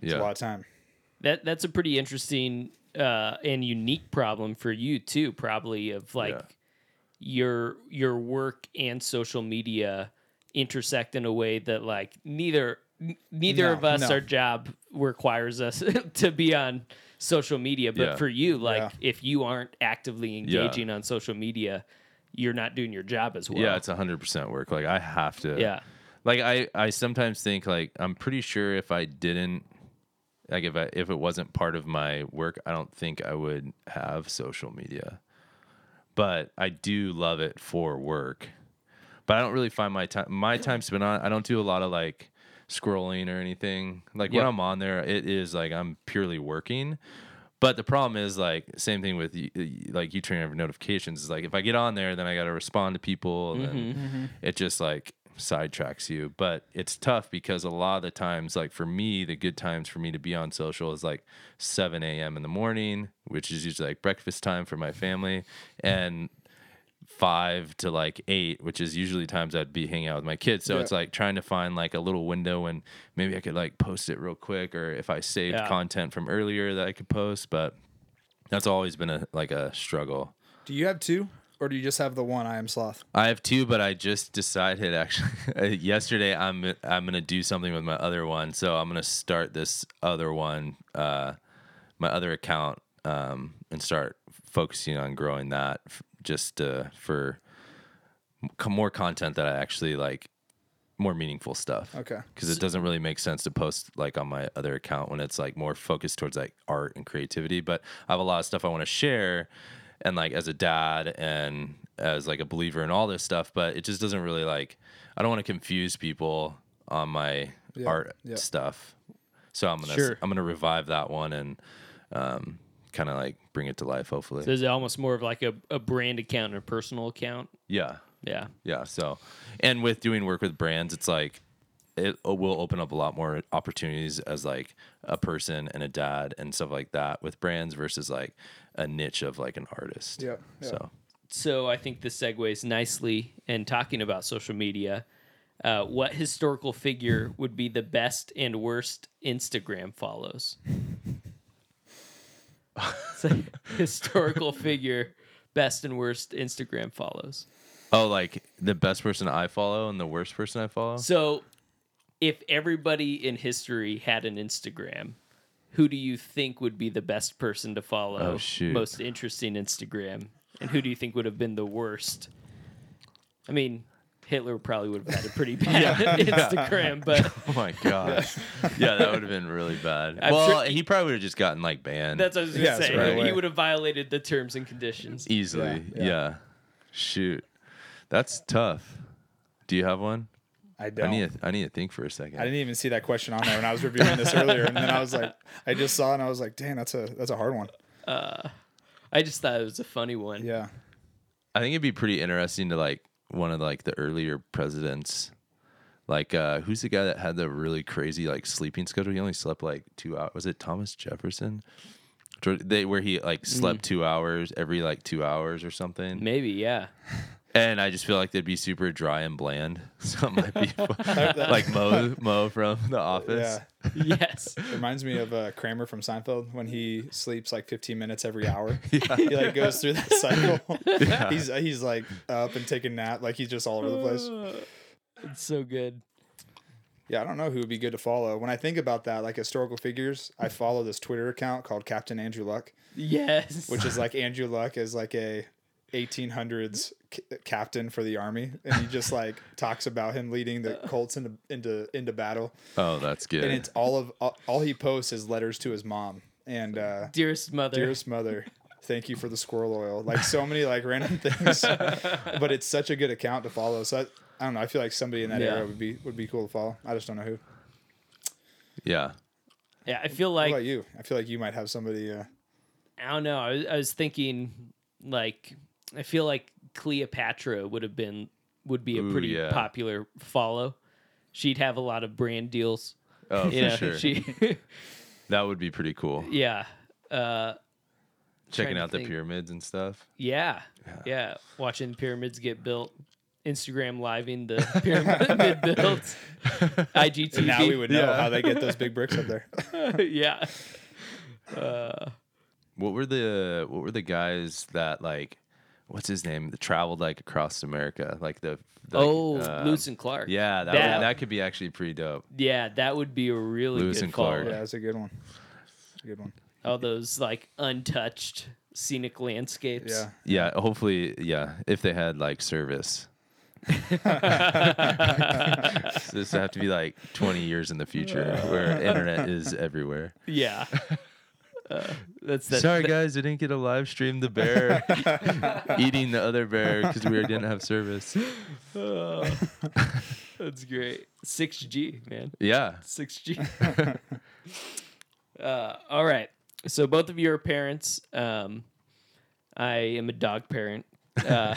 it's Yeah, a lot of time. That that's a pretty interesting uh, and unique problem for you too, probably of like Yeah. your your work and social media intersect in a way that like neither n- neither No, of us no. our job requires us to be on social media but Yeah. for you like Yeah. if you aren't actively Yeah. engaging on social media you're not doing your job as well yeah, it's hundred percent work. Like I have to. yeah Like I, I sometimes think like I'm pretty sure if I didn't, like if I if it wasn't part of my work, I don't think I would have social media. But I do love it for work. But I don't really find my time my time spent on. I don't do a lot of like scrolling or anything. Like when I'm on there, it is like I'm purely working. But the problem is like same thing with like you turning over notifications. Is like if I get on there, then I got to respond to people, and then mm-hmm. Mm-hmm. it just like sidetracks you. But it's tough because a lot of the times, like for me, the good times for me to be on social is like 7 a.m. in the morning, which is usually like breakfast time for my family, and five to like eight, which is usually times I'd be hanging out with my kids. So Yeah. it's like trying to find like a little window when maybe I could like post it real quick, or if I saved Yeah. content from earlier that I could post. But that's always been a like a struggle. Do you have two, or do you just have the one? I am sloth. I have two, but I just decided actually yesterday I'm I'm gonna do something with my other one. So I'm gonna start this other one, uh, my other account, um, and start focusing on growing that f- just uh, for more content that I actually like, more meaningful stuff. Okay. Because it doesn't really make sense to post like on my other account when it's like more focused towards like art and creativity. But I have a lot of stuff I want to share, and like as a dad and as like a believer in all this stuff. But it just doesn't really like. I don't want to confuse people on my Yeah, art yeah. stuff. So I'm gonna Sure. I'm gonna revive that one and um, kind of like bring it to life. Hopefully. so is it almost more of like a, a brand account and a personal account yeah. yeah Yeah. So, and with doing work with brands, it's like it will open up a lot more opportunities as like a person and a dad and stuff like that with brands versus like a niche of like an artist. Yeah, yeah. So, so I think this segues nicely in talking about social media. Uh, what historical figure would be the best and worst Instagram follows? Historical figure, best and worst Instagram follows. oh, like the best person I follow and the worst person I follow. So, if everybody in history had an Instagram, who do you think would be the best person to follow? Oh, shoot. Most interesting Instagram, and who do you think would have been the worst? I mean, Hitler probably would have had a pretty bad Instagram, but Oh my gosh. yeah, that would have been really bad. I'm well, sure- he probably would have just gotten like banned that's what I was gonna it's say. right he would have violated the terms and conditions. easily. Yeah, Yeah, yeah. Shoot. That's tough. Do you have one? I don't. I need to, I need to think for a second. I didn't even see that question on there when I was reviewing this earlier, and then I was like, I just saw it and I was like, dang, that's a that's a hard one. Uh, I just thought it was a funny one. Yeah. I think it'd be pretty interesting to like one of like the earlier presidents. Like uh who's the guy that had the really crazy like sleeping schedule? He only slept like two hours. Was it Thomas Jefferson? They where he like slept two hours every like two hours or something. Maybe, yeah. And I just feel like they'd be super dry and bland. So it might be like Mo Mo from The Office. Yeah. yes. Reminds me of uh, Kramer from Seinfeld when he sleeps like 15 minutes every hour. He like goes through that cycle. He's he's like up and taking nap, like he's just all over the place. It's so good. Yeah, I don't know who would be good to follow. When I think about that, like historical figures, I follow this Twitter account called Captain Andrew Luck, Yes. which is like Andrew Luck is like a 1800s c- captain for the army, and he just like talks about him leading the Colts into into into battle, Oh, that's good. and it's all of all, all he posts is letters to his mom and uh, dearest mother. dearest mother. Thank you for the squirrel oil. Like so many like random things, but it's such a good account to follow. So I, I don't know. I feel like somebody in that Yeah. era would be would be cool to follow. I just don't know who. yeah. yeah, I feel What like about you? I feel like you might have somebody. Uh, I don't know. I was, I was thinking like I feel like Cleopatra would have been would be a Ooh, pretty yeah. popular follow. She'd have a lot of brand deals. Oh, You for know, sure. she that would be pretty cool. yeah. Uh Checking out the think. pyramids and stuff. yeah. Yeah. Watching pyramids get built. Instagram living the pyramid builds. IGTV. and now we would know Yeah. how they get those big bricks up there. yeah. Uh, What were the what were the guys that like what's his name that traveled like across America like the like, oh, uh, Lewis and Clark. yeah that That- would, that could be actually pretty dope Yeah, that would be a really Lewis good and follow. Clark. Yeah, that's a good one. That's a good one. All those like untouched scenic landscapes. Yeah. yeah hopefully yeah if they had like service this would have to be like 20 years in the future where internet is everywhere Yeah. Uh, that's that. sorry that- guys i didn't get to live stream the bear eating the other bear because we didn't have service Oh, that's great. 6G, man. yeah 6G. uh, all right. So both of you are parents. Um, I am a dog parent. Uh,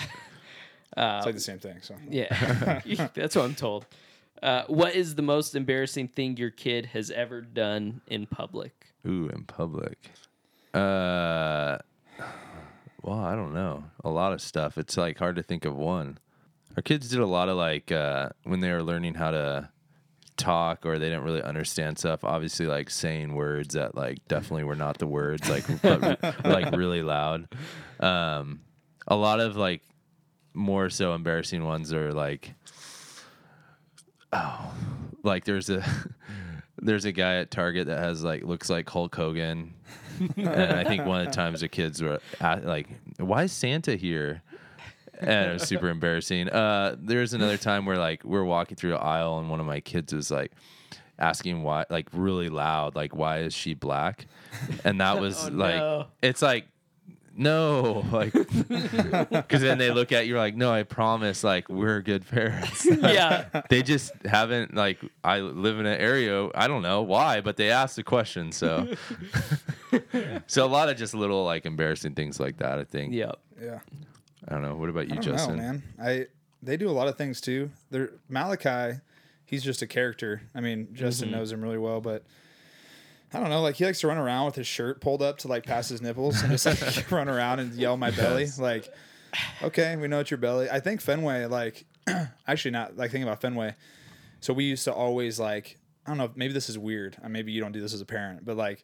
It's like the same thing. So yeah, that's what I'm told. Uh, what is the most embarrassing thing your kid has ever done in public? Ooh, in public. Uh, well, I don't know. A lot of stuff. It's like hard to think of one. Our kids did a lot of like uh, when they were learning how to talk or they didn't really understand stuff. Obviously, like saying words that like definitely were not the words, like but, like really loud. Um, a lot of like more so embarrassing ones are like oh like there's a there's a guy at target that has like looks like hulk hogan. And i think one of the times the kids were at, like why is santa here? And it was super embarrassing. Uh there's another time where like we're walking through the aisle and one of my kids was like asking why like really loud like why is she black? And that was Oh, like no. it's like no like because then they look at you like no i promise like we're good parents yeah. they just haven't like i live in an area i don't know why but they asked the question so so a lot of just little like embarrassing things like that i think Yeah. yeah. i don't know what about you I don't justin know, man. I they do a lot of things too. They're Malachi. He's just a character. I mean, Justin mm-hmm. knows him really well, but I don't know. Like he likes to run around with his shirt pulled up to like past his nipples and just like run around and yell my belly. Like, okay, we know it's your belly. I think Fenway. Like, actually, not like thinking about Fenway. So we used to always like. I don't know. Maybe this is weird. Maybe you don't do this as a parent, but like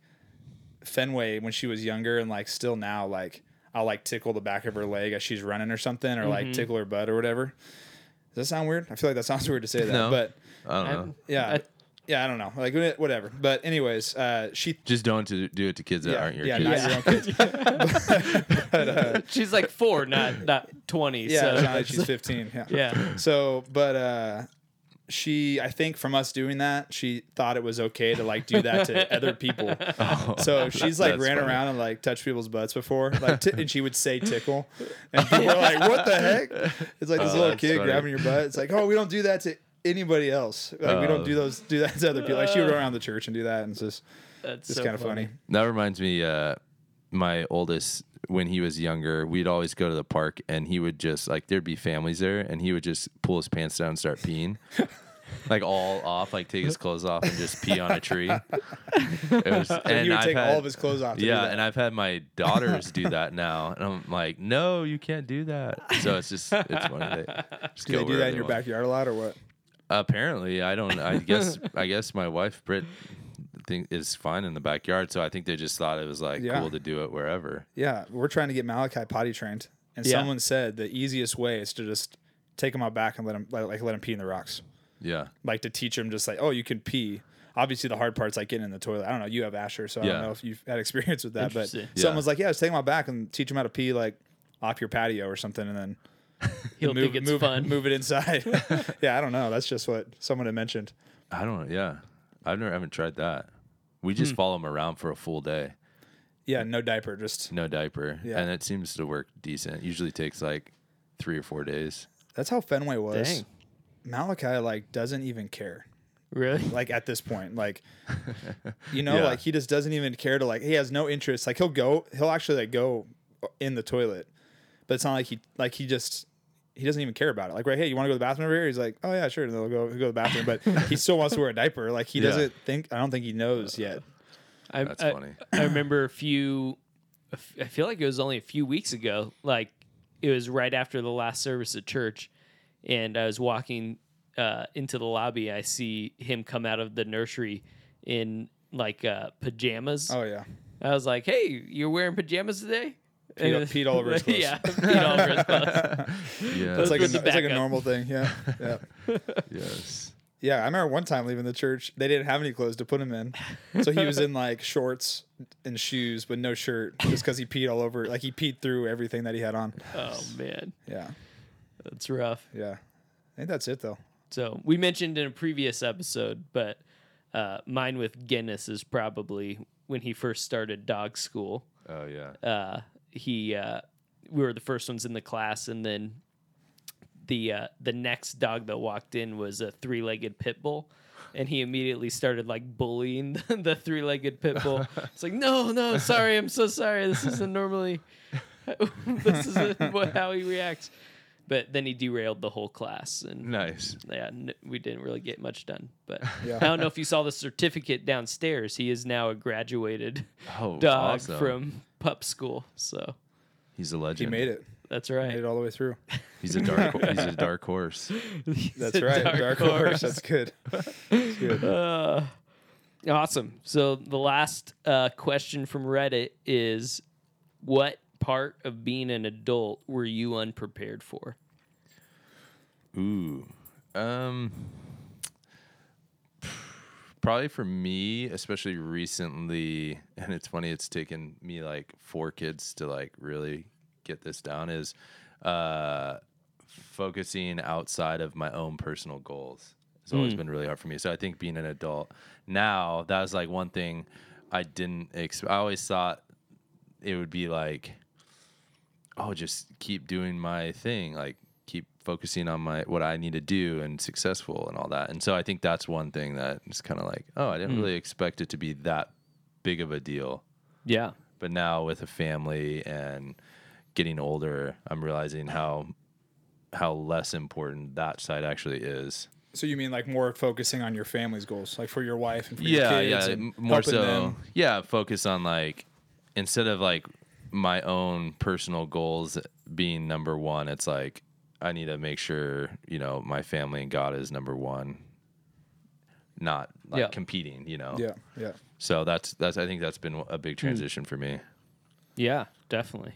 Fenway when she was younger and like still now like I'll like tickle the back of her leg as she's running or something or like mm-hmm. tickle her butt or whatever. Does that sound weird? I feel like that sounds weird to say that, No. but i don't know I'm- yeah, I- yeah, I don't know, like whatever. But anyways, uh, she just don't to do it to kids that yeah, aren't your yeah, kids not your own kids. but, uh, She's like four, not not twenty. yeah, so it's not like it's- she's 15. Yeah. yeah. So, but uh, she, I think from us doing that, she thought it was okay to like do that to other people. So she's like ran funny. around and like touched people's butts before, like, t- and she would say tickle, and people were like, "What the heck?" It's like this Oh, little kid funny. grabbing your butt. It's like, oh, we don't do that to anybody else. Like we don't Oh. do those do that to other people. Like she would run around the church and do that, and it's just That's just so kind of funny. That reminds me, uh, my oldest, when he was younger, we'd always go to the park and he would just, like, there'd be families there and he would just pull his pants down and start peeing. like all off, like take his clothes off and just pee on a tree. It was, and he would I've take had- all of his clothes off. To do yeah, that. and I've had my daughters do that now, and I'm like, no, you can't do that. So it's just it's funny. They just do go they do wherever that in your want. backyard a lot or what? Apparently, I don't. I guess I guess my wife Britt think is fine in the backyard, so I think they just thought it was like Yeah. cool to do it wherever. Yeah, we're trying to get Malachi potty trained, and Yeah. someone said the easiest way is to just take him out back and let him like, like let him pee in the rocks, Yeah, like to teach him just like oh you can pee. Obviously, the hard part's like getting in the toilet. I don't know. You have Asher, so I Yeah. don't know if you've had experience with that. But Interesting. Yeah. someone was like, "Yeah, just take him out back and teach him how to pee like off your patio or something, and then He'll move, think it's move, fun. move it inside." yeah, I don't know. That's just what someone had mentioned. I don't. Know. Yeah, I've never haven't tried that. We just Hmm. follow them around for a full day, Yeah, no diaper, just no diaper, Yeah. and it seems to work decent. Usually takes like three or four days. that's how Fenway was. Dang. Malachi like doesn't even care. Really? like at this point like you know Yeah. like he just doesn't even care to like he has no interest like he'll go he'll actually like go in the toilet but it's not like he like he just he doesn't even care about it like right hey you want to go to the bathroom over here he's like oh yeah sure and they'll go he'll go to the bathroom but he still wants to wear a diaper like he Yeah. doesn't think i don't think he knows yet I, That's I, funny. I remember a few. I feel like it was only a few weeks ago. Like it was right after the last service at church, and I was walking uh, into the lobby. I see him come out of the nursery in like uh, pajamas. oh yeah I was like, "Hey, you're wearing pajamas today?" Peed- And- peed all over his clothes. yeah, peed all over his clothes. Yeah. it's like, a, the it's like a normal thing yeah yeah yes. yeah i remember one time leaving the church they didn't have any clothes to put him in so he was in like shorts and shoes but no shirt just because he peed all over like he peed through everything that he had on Oh man, yeah that's rough. Yeah. I think that's it though. So we mentioned in a previous episode, but uh, mine with Guinness is probably when he first started dog school. Oh yeah. Uh, he uh, we were the first ones in the class, and then the uh, the next dog that walked in was a three legged pit bull. And he immediately started like bullying the, the three legged pit bull. It's like, no, no, sorry, I'm so sorry. This isn't normally, this isn't what, how he reacts. But then he derailed the whole class, and Nice. yeah, n- we didn't really get much done. But Yeah. I don't know if you saw the certificate downstairs. He is now a graduated Oh, dog awesome. from pup school. So He's a legend. He made it. that's right. Made it all the way through. He's a dark. he's a dark horse. That's right. dark Dark, horse. horse. That's good. That's good. Uh, awesome. So the last uh, question from Reddit is, what part of being an adult were you unprepared for? Ooh. Um probably for me, especially recently, and it's funny it's taken me like four kids to like really get this down is uh focusing outside of my own personal goals. It's always been really hard for me. So I think being an adult now, that was like one thing I didn't expect. I always thought it would be like oh just keep doing my thing like keep focusing on my what i need to do and successful and all that and so i think that's one thing that is kind of like oh i didn't mm. really expect it to be that big of a deal Yeah. but now with a family and getting older i'm realizing how how less important that side actually is So you mean like more focusing on your family's goals, like for your wife and for yeah your kids? yeah and m- more so them? yeah focus on like instead of like my own personal goals being number one it's like i need to make sure you know my family and god is number one not like Yeah. competing you know Yeah. Yeah. so that's that's i think that's been a big Hmm. transition for me Yeah, definitely.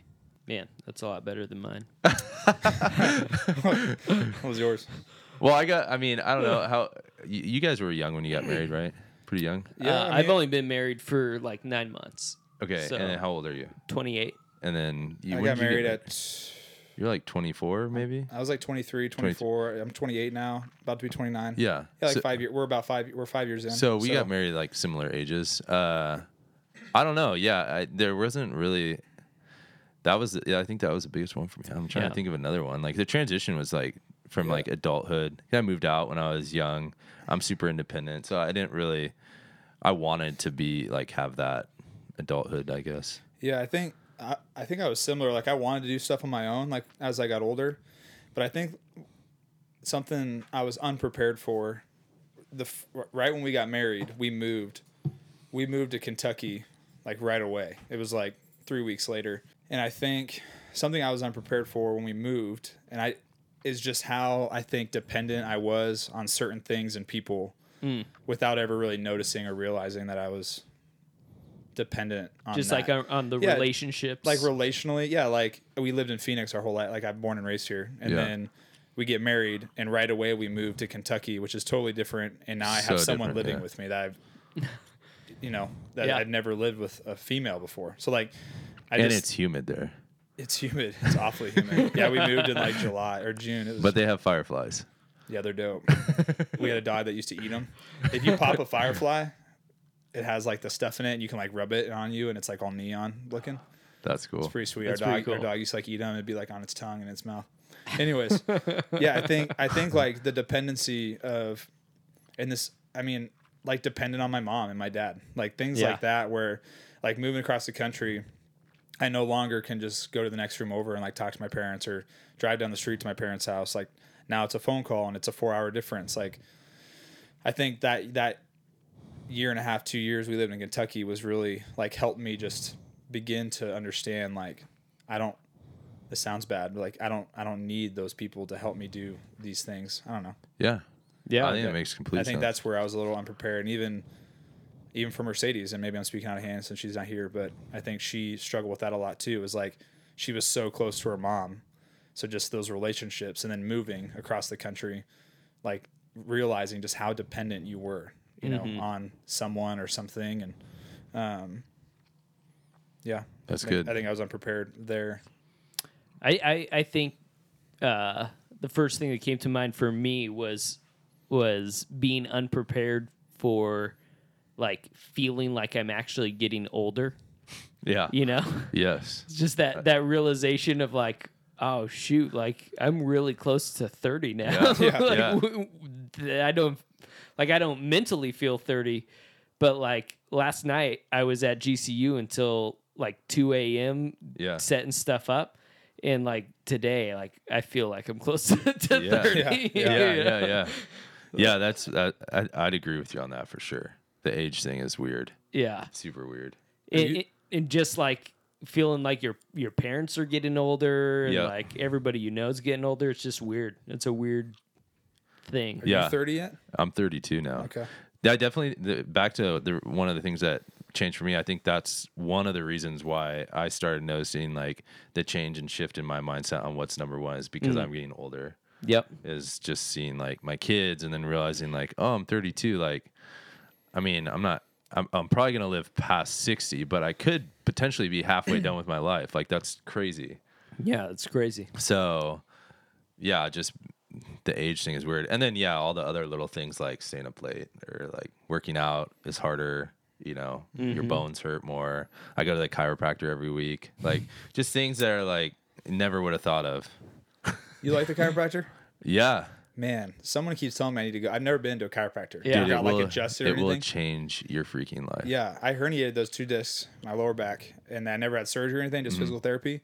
Man, that's a lot better than mine. What was yours? well i got i mean i don't know how you, you guys were young when you got married right pretty young Yeah, uh, I I've mean- only been married for like nine months. okay So- and then how old are you 28. and then you I got did you married at. You're like 24 maybe I was like 23, 24. I'm 28 now, about to be 29. yeah Yeah, like So- five years. We're about five. We're five years in. So we got married like similar ages. Uh, I don't know. Yeah, I, there wasn't really. That was yeah. I think that was the biggest one for me. I'm trying Yeah. to think of another one. Like the transition was like from Yeah. like adulthood. I moved out when I was young. I'm super independent, so I didn't really. I wanted to be like have that adulthood. I guess. Yeah, I think I, I think I was similar. Like I wanted to do stuff on my own, like as I got older, but I think something I was unprepared for the right when we got married, we moved. We moved to Kentucky like right away. It was like 3 weeks later. And I think something I was unprepared for when we moved and I is just how I think dependent I was on certain things and people hmm. without ever really noticing or realizing that I was dependent on Just that. like on, on the Yeah, relationships. like relationally yeah like we lived in phoenix our whole life like i'm born and raised here and Yeah. then we get married and right away we moved to kentucky which is totally different and now i have So someone different, living yeah. with me that i've you know that Yeah. i've never lived with a female before so like i and just it's humid there, it's humid it's awfully humid yeah we moved in like july or june it was, but they have fireflies. yeah they're dope we had a dog that used to eat them if you pop a firefly it has like the stuff in it and you can like rub it on you and it's like all neon looking That's cool. it's pretty sweet. That's our dog, pretty our dog used to like eat them. It'd be like on its tongue and its mouth. Anyways, yeah, I think I think like the dependency of, and this, I mean, like dependent on my mom and my dad, like things Yeah. like that, where like moving across the country, I no longer can just go to the next room over and like talk to my parents or drive down the street to my parents' house. Like now it's a phone call and it's a four hour difference. Like I think that that year and a half, two years we lived in Kentucky was really like helped me just begin to understand like I don't this sounds bad, but like I don't I don't need those people to help me do these things. I don't know. Yeah, yeah. I think it makes complete I think sense. that's where I was a little unprepared and even even for Mercedes and maybe I'm speaking out of hand since she's not here, but I think she struggled with that a lot too. It was like she was so close to her mom. So just those relationships and then moving across the country, like realizing just how dependent you were, you know, Mm-hmm. on someone or something and um yeah. That's I think- good. I think I was unprepared there. I, I, I think uh, the first thing that came to mind for me was was being unprepared for like feeling like I'm actually getting older. yeah. You know, Yes. It's just that that realization of like, oh shoot, like I'm really close to thirty now. Yeah, yeah, like, yeah. w- w- I don't like I don't mentally feel thirty, but like last night I was at GCU until like two a.m. Yeah. setting stuff up. And like today, like I feel like I'm close to, to Yeah. thirty. Yeah, Yeah, yeah, yeah. Yeah, that's that. I, I'd agree with you on that for sure. The age thing is weird, yeah. super weird. and, you- and- and just like feeling like your your parents are getting older and Yeah. like everybody you know is getting older it's just weird it's a weird thing Are Yeah. you 30 yet? I'm 32 now. Okay. I definitely the, back to the one of the things that changed for me. I think that's one of the reasons why I started noticing like the change and shift in my mindset on what's number one is because mm. I'm getting older. yep Is just seeing like my kids and then realizing like oh I'm 32. Like, I mean I'm not. I'm, I'm probably gonna live past 60, but I could potentially be halfway done with my life. Like that's crazy. yeah it's crazy So, yeah, just the age thing is weird. And then yeah, all the other little things like staying up late or like working out is harder. You know, your bones hurt more. I go to the chiropractor every week. Like just things that are like never would have thought of. You like the chiropractor? Yeah, Man, someone keeps telling me I need to go. I've never been to a chiropractor. Yeah. Dude, Dude, got like adjusted or it will anything. change your freaking life. Yeah, I herniated those two discs, my lower back, and I never had surgery or anything, just Mm-hmm. physical therapy.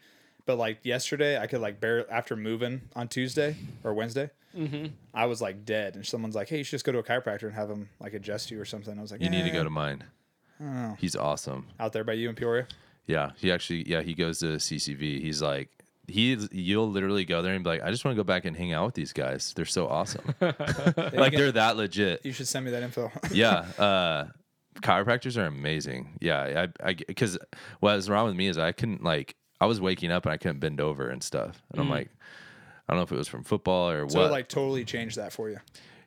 But like yesterday, I could like bear after moving on Tuesday or Wednesday, Mm-hmm. I was like dead, and someone's like, "Hey, you should just go to a chiropractor and have him like adjust you or something." I was like, You need to "Eh." go to mine. He's awesome. out there by you in Peoria. Yeah, he actually yeah he goes to CCV. He's like he's you'll literally go there and be like, I just want to go back and hang out with these guys. They're so awesome. like they're that legit. You should send me that info. Yeah. Uh, chiropractors are amazing. Yeah, I I because what was wrong with me is I couldn't like I was waking up and I couldn't bend over and stuff, and I'm like. I don't know if it was from football or so what. it like totally changed that for you.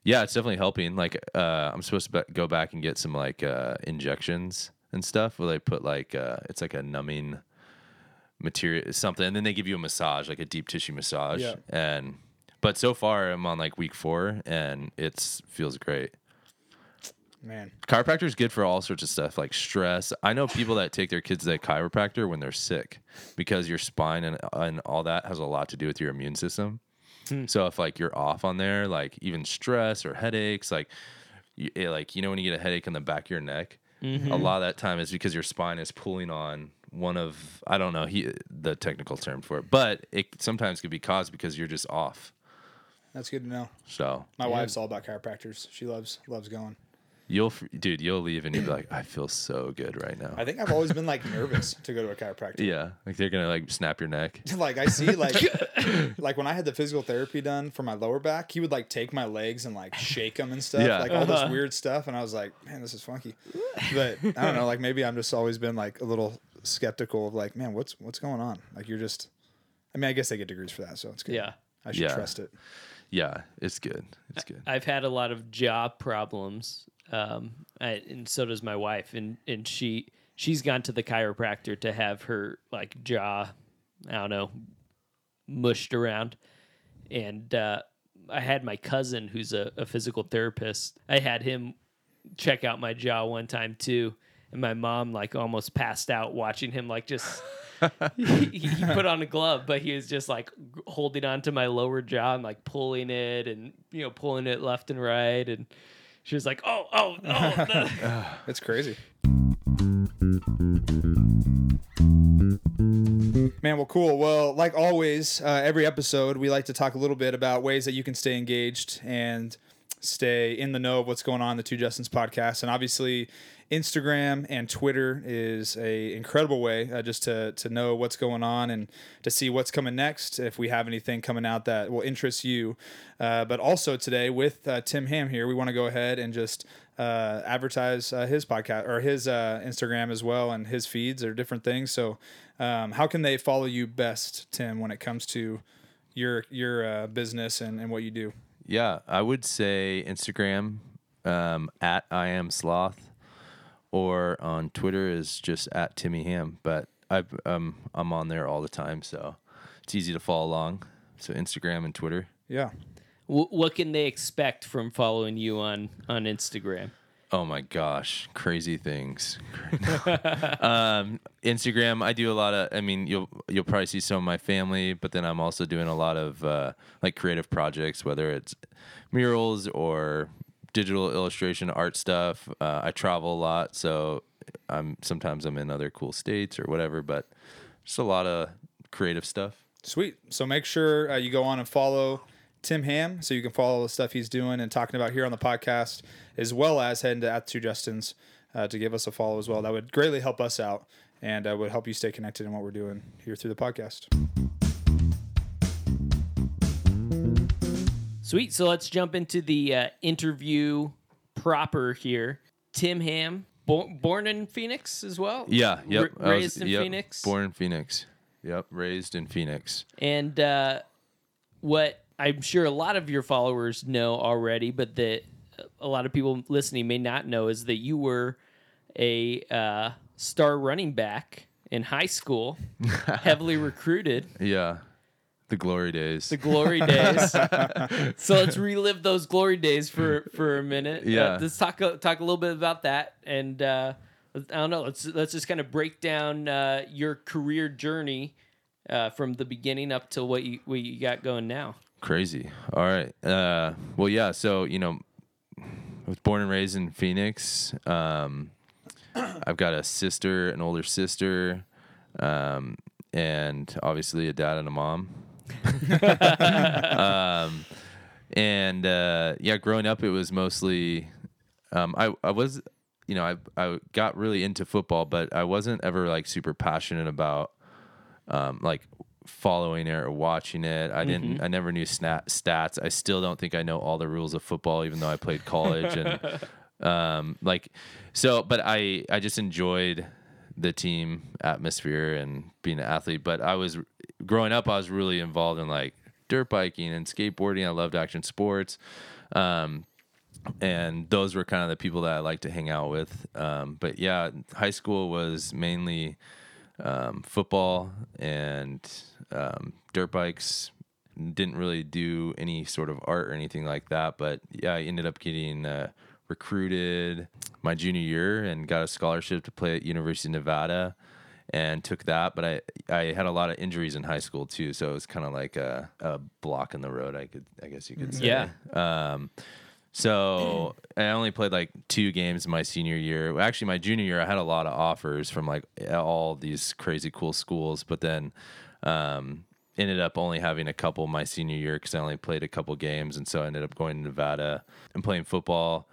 Yeah, it's definitely helping. Like, uh, I'm supposed to be- go back and get some like uh, injections and stuff where they put like uh, it's like a numbing material, something, and then they give you a massage, like a deep tissue massage. Yeah. And but so far, I'm on like week four, and it's feels great. Man, Chiropractor is good for all sorts of stuff like stress. I know people that take their kids to the chiropractor when they're sick because your spine and and all that has a lot to do with your immune system. Hmm. So if like you're off on there, like even stress or headaches, like you, it, eh, like you know when you get a headache in the back of your neck, a mm-hmm. lot of that time is because your spine is pulling on one of I don't know he the technical term for it, but it sometimes could be caused because you're just off. That's good to know. So My Yeah. wife's all about chiropractors. She loves loves going. You'll, dude, you'll leave and you'll be like, I feel so good right now. I think I've always been like nervous to go to a chiropractor. yeah, like they're gonna like snap your neck. like I see like like when I had the physical therapy done for my lower back, he would like take my legs and like shake them and stuff, Yeah. like all Uh-huh. this weird stuff, and I was like, man, this is funky. But I don't know, like maybe I'm just always been like a little skeptical of like, man, what's what's going on? Like you're just, I mean, I guess they get degrees for that, so it's good. Yeah. I should Yeah. trust it. Yeah, it's good. It's good. I've had a lot of jaw problems, um, I, and so does my wife, and and she she's gone to the chiropractor to have her like jaw, I don't know, mushed around, and uh, I had my cousin who's a, a physical therapist. I had him check out my jaw one time too, and my mom like almost passed out watching him like just. he, he put on a glove, but he was just like holding on to my lower jaw and like pulling it and you know pulling it left and right, and she was like, "Oh, oh, oh!" It's crazy. Man, well, cool. Well, like always, uh, every episode, we like to talk a little bit about ways that you can stay engaged and stay in the know of what's going on in the Two Justins podcast. And obviously, Instagram and Twitter is a incredible way uh, just to to know what's going on and to see what's coming next. If we have anything coming out that will interest you, uh, but also today with uh, Tim Ham here, we want to go ahead and just uh, advertise uh, his podcast or his uh, Instagram as well and his feeds or different things. So, um, how can they follow you best, Tim, when it comes to your your uh, business and, and what you do? Yeah, I would say Instagram um, at I am sloth, or on Twitter is just at Timmy Ham. But I um I'm on there all the time, so it's easy to follow along. So Instagram and Twitter. Yeah. Wh- what can they expect from following you on on Instagram? Oh my gosh, crazy things. um, Instagram, I do a lot of. I mean, you'll you'll probably see some of my family, but then I'm also doing a lot of uh, like creative projects, whether it's murals or digital illustration, art stuff. Uh, I travel a lot, so I'm sometimes I'm in other cool states or whatever, but just a lot of creative stuff. Sweet. So make sure uh, you go on and follow Tim Ham so you can follow the stuff he's doing and talking about here on the podcast, as well as heading to at two Justins uh, to give us a follow as well. That would greatly help us out and uh, would help you stay connected in what we're doing here through the podcast. Sweet. So let's jump into the uh, interview proper here. Tim Ham, bo- born in Phoenix as well. Yeah, yep. Ra- I was- raised in yep, Phoenix. Born in Phoenix. Yep, raised in Phoenix. And uh, what I'm sure a lot of your followers know already, but that a lot of people listening may not know is that you were a uh, star running back in high school, heavily recruited. Yeah, the glory days. The glory days. so let's relive those glory days for for a minute. Uh, Yeah. let's talk a- talk a little bit about that, and uh, I don't know. Let's let's just kind of break down uh, your career journey uh, from the beginning up to what you what you got going now. Crazy. All right. Uh, well, yeah. So you know, I was born and raised in Phoenix. Um, I've got a sister, an older sister, um, and obviously a dad and a mom. Um, and uh, yeah, growing up, it was mostly um, I I was you know I I got really into football, but I wasn't ever like super passionate about um, like following it or watching it. I didn't. I never knew stat, stats. I still don't think I know all the rules of football, even though I played college and um, like so. But I I just enjoyed the team atmosphere and being an athlete. But I was growing up. I was really involved in like dirt biking and skateboarding. I loved action sports. Um, and those were kind of the people that I like to hang out with. Um, but yeah, high school was mainly um, football and um, dirt bikes. Didn't really do any sort of art or anything like that. But yeah, I ended up getting uh, recruited my junior year and got a scholarship to play at University of Nevada and took that. But I I had a lot of injuries in high school too, so it was kind of like a, a block in the road. I could I guess you could say. Yeah. Um, so I only played like two games my senior year. Actually, my junior year, I had a lot of offers from like all these crazy cool schools. But then, um, ended up only having a couple my senior year because I only played a couple games, and so I ended up going to Nevada and playing football.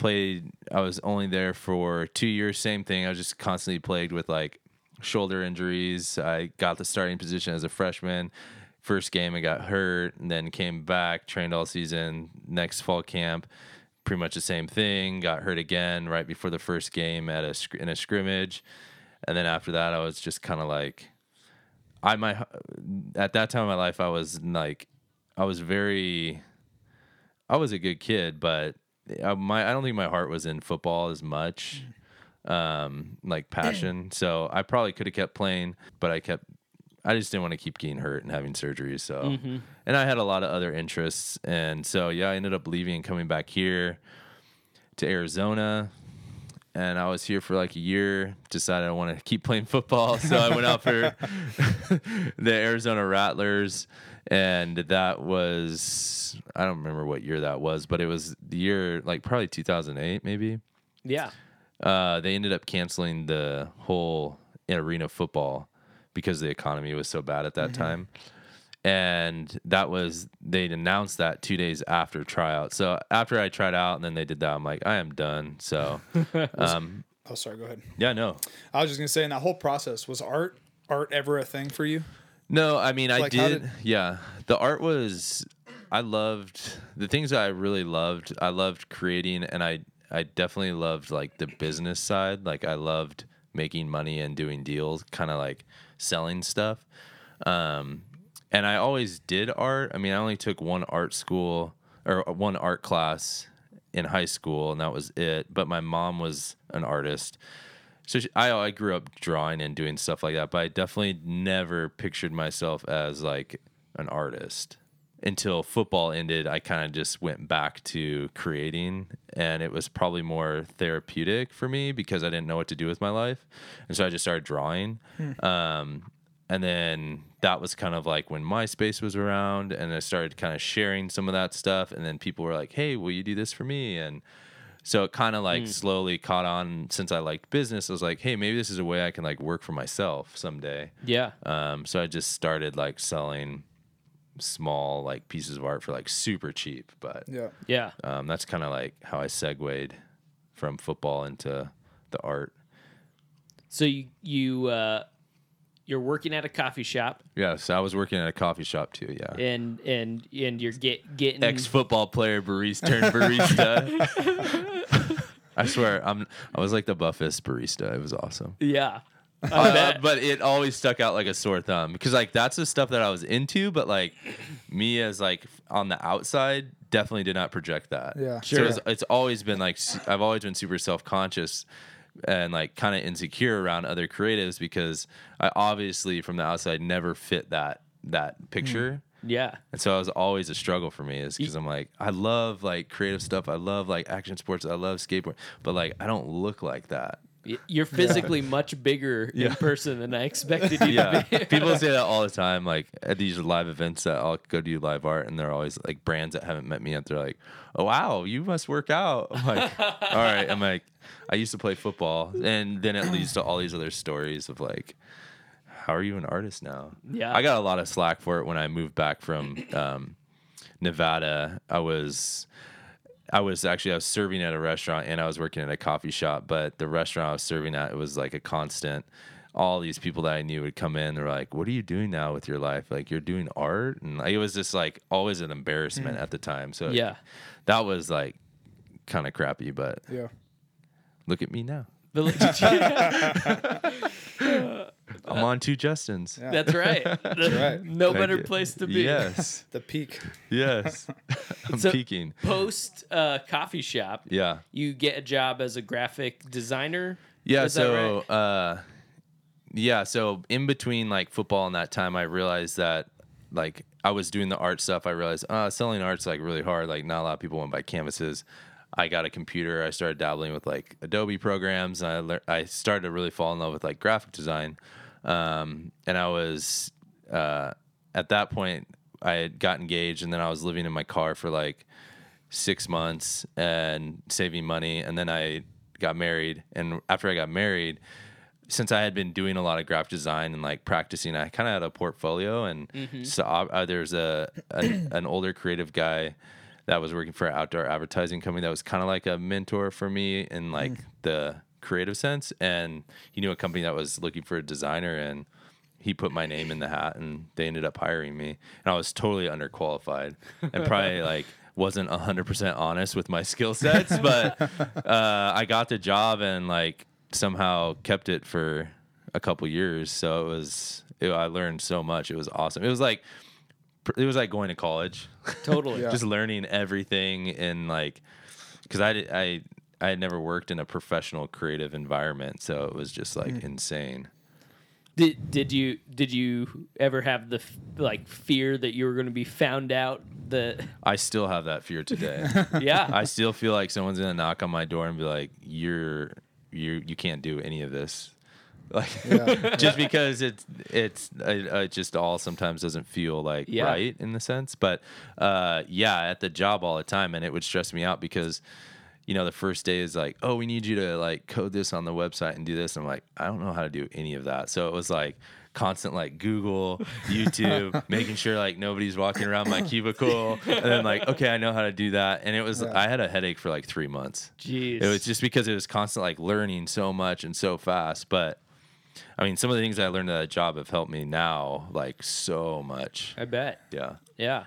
Played. I was only there for two years. Same thing. I was just constantly plagued with like shoulder injuries. I got the starting position as a freshman. First game, I got hurt, and then came back, trained all season. Next fall camp, pretty much the same thing. Got hurt again right before the first game at a in a scrimmage, and then after that, I was just kind of like, I my at that time in my life, I was like, I was very, I was a good kid, but I, my I don't think my heart was in football as much, um, like passion. So I probably could have kept playing, but I kept. I just didn't want to keep getting hurt and having surgeries. So, and I had a lot of other interests, and so yeah, I ended up leaving and coming back here to Arizona. And I was here for like a year. Decided I want to keep playing football, so I went out for the Arizona Rattlers, and that was I don't remember what year that was, but it was the year like probably 2008 maybe. Yeah. Uh, they ended up canceling the whole arena football because the economy was so bad at that time. And that was they'd announced that two days after tryout. So after I tried out and then they did that, I'm like, I am done. So um, Oh, sorry. Go ahead. yeah, no. I was just gonna say, in that whole process, was art art ever a thing for you? No, I mean I Like, how did, did- Yeah, the art was. I loved the things that I really loved. I loved creating, and I I definitely loved like the business side. Like I loved making money and doing deals, kind of like selling stuff. Um, and I always did art. I mean, I only took one art school or one art class in high school, and that was it. But my mom was an artist. So she, I I grew up drawing and doing stuff like that, but I definitely never pictured myself as like an artist until football ended. I kind of just went back to creating, and it was probably more therapeutic for me because I didn't know what to do with my life, and so I just started drawing. Um, and then that was kind of like when MySpace was around, and I started kind of sharing some of that stuff, and then people were like, "Hey, will you do this for me?" and so it kind of like slowly caught on since I liked business. I was like, hey, maybe this is a way I can like work for myself someday. Yeah. Um, so I just started like selling small like pieces of art for like super cheap. But Yeah. Yeah. um, that's kind of like how I segued from football into the art. So you you uh, you're working at a coffee shop Yes, I was working at a coffee shop too. Yeah. and and and you're get getting Ex football player barista turned barista. I swear, I'm I was like the buffest barista. It was awesome. yeah. I Uh, bet. but it always stuck out like a sore thumb because like that's the stuff that I was into, but like me as like on the outside definitely did not project that. Yeah. So Sure. it's, it's always been like I've always been super self conscious and like kind of insecure around other creatives because I obviously from the outside never fit that that picture. Mm. yeah. And so it was always a struggle for me is because I'm like, I love like creative stuff. I love like action sports. I love skateboard, but like I don't look like that. You're physically much bigger in person than I expected you Yeah, to be. people say that all the time. Like at these live events that I'll go do live art, and they're always like brands that haven't met me yet. They're like, "Oh wow, you must work out." I'm like, "All right." I'm like, I used to play football, and then it leads to all these other stories of like, how are you an artist now? Yeah. I got a lot of slack for it when I moved back from um, Nevada. I was. I was actually I was serving at a restaurant and I was working at a coffee shop, but the restaurant I was serving at it was like a constant. All these people that I knew would come in. They're like, "What are you doing now with your life? Like you're doing art?" And like, it was just like always an embarrassment at the time. So Yeah. that was like kind of crappy. But Yeah. look at me now. But look at you. I'm on two Justins. Yeah. That's right. That's right. No Thank better you. place to be. Yes, The peak. yes. I'm So- peaking. Post uh, coffee shop, Yeah. you get a job as a graphic designer. Yeah, Is so right? uh yeah, so in between like football and that time I realized that like I was doing the art stuff, I realized uh selling art's like really hard, like not a lot of people want to buy canvases. I got a computer, I started dabbling with like Adobe programs, and I lear- I started to really fall in love with like graphic design. Um and I was uh at that point I had got engaged and then I was living in my car for like six months and saving money. And then i got married. And after i got married since I had been doing a lot of graphic design and like practicing, I kind of had a portfolio, and so uh, there's a an, an older creative guy that was working for an outdoor advertising company that was kind of like a mentor for me in like the creative sense, and he knew a company that was looking for a designer, and he put my name in the hat, and they ended up hiring me, and I was totally underqualified, and probably like wasn't 100% honest with my skill sets but uh, i got the job and like somehow kept it for a couple years. So it was it, i learned so much. It was awesome. It was like it was like going to college. Totally. Yeah. just learning everything and like because I, did- I i had never worked in a professional creative environment so it was just like insane Did did you did you ever have the f- like fear that you were going to be found out? That i still have that fear today yeah. I still feel like someone's gonna knock on my door and be like, "You're you you can't do any of this." Like Yeah. just because it's it's uh, uh, it just all sometimes doesn't feel like Yeah. right in the sense. But uh, yeah, at the job all the time, and it would stress me out because you know the first day is like, "Oh, we need you to like code this on the website and do this." I'm like, I don't know how to do any of that. So it was like constant like Google, YouTube, making sure like nobody's walking around my cubicle, and then like, okay, I know how to do that. And it was Yeah. I had a headache for like three months. Jeez. It was just because it was constant like learning so much and so fast. But I mean, some of the things I learned at that job have helped me now like so much. I bet. Yeah. Yeah.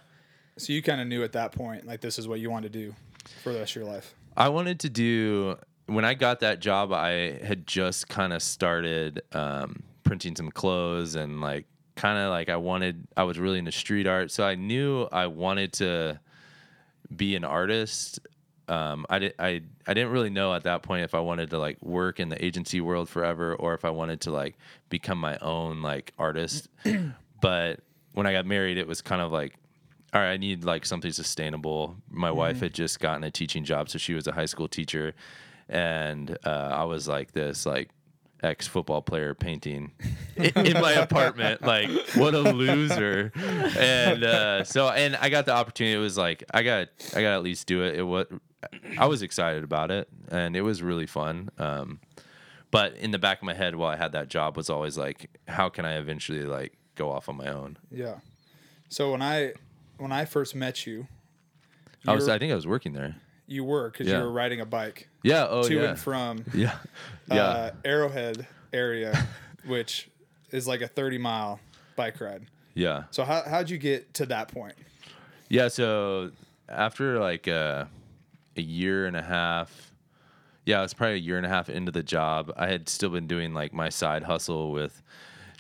So you kind of knew at that point, like this is what you want to do for the rest of your life. I wanted to do when I got that job. I had just kind of started um, printing some clothes and like kind of like I wanted. I was really into street art, so I knew I wanted to be an artist. Um, I did. I I didn't really know at that point if I wanted to like work in the agency world forever or if I wanted to like become my own like artist. but when I got married, it was kind of like all right, I need like something sustainable. My wife had just gotten a teaching job, so she was a high school teacher, and uh, I was like this like ex football player painting in, my apartment. Like, what a loser! And uh, so, and I got the opportunity. It was like I got I got to at least do it. It was I was excited about it, and it was really fun. Um, but in the back of my head, while I had that job, was always like, how can I eventually like go off on my own? Yeah. So when I when I first met you, you I was were, I think I was working there. you were because Yeah. you were riding a bike Yeah. Oh to yeah. and from yeah. Yeah. uh, Arrowhead area, which is like a thirty mile bike ride. yeah. So how how'd you get to that point? Yeah. So after like uh, a year and a half, yeah, it was probably a year and a half into the job. I had still been doing like my side hustle with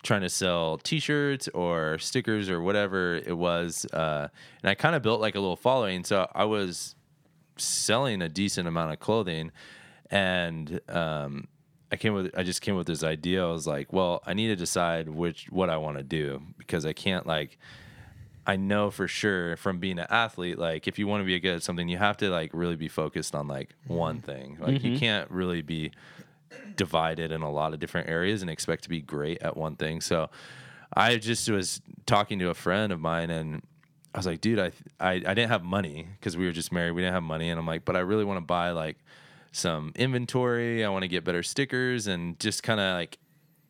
trying to sell T-shirts or stickers or whatever it was, uh, and I kind of built like a little following. So I was selling a decent amount of clothing, and um, I came with I just came with this idea. I was like, well, I need to decide which what I want to do because I can't like. I know for sure from being an athlete, like if you want to be good at something, you have to like really be focused on like one thing. Like you can't really be divided in a lot of different areas and expect to be great at one thing. So I just was talking to a friend of mine and I was like, dude, I I, I didn't have money because we were just married. We didn't have money, and I'm like, but I really want to buy like some inventory. I want to get better stickers and just kind of like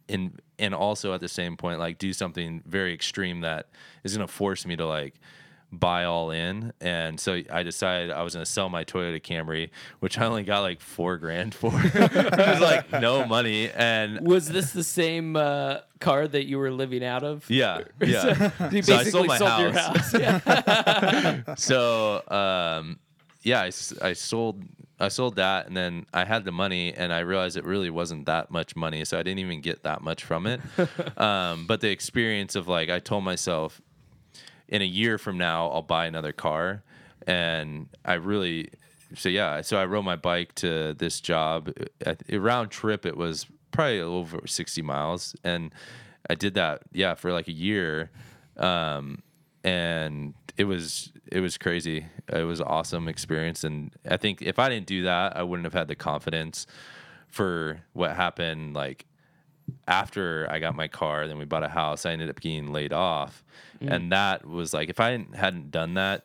in and also at the same point like do something very extreme that is going to force me to like buy all in and so i decided i was going to sell my toyota camry which i only got like four grand for it was like no money and Was this the same uh, car that you were living out of? yeah yeah You So I sold my sold your house. house. Yeah. so um, yeah, I sold I sold that, and then I had the money, and I realized it really wasn't that much money, so I didn't even get that much from it. um, but the experience of like I told myself, in a year from now, I'll buy another car, and I really. So yeah, so I rode my bike to this job. A round trip, it was probably over sixty miles, and I did that yeah for like a year. Um, and it was it was crazy. It was an awesome experience, and I think if I didn't do that, I wouldn't have had the confidence for what happened. Like after I got my car, then we bought a house. I ended up getting laid off, Mm-hmm. and that was like if I hadn't- hadn't done that,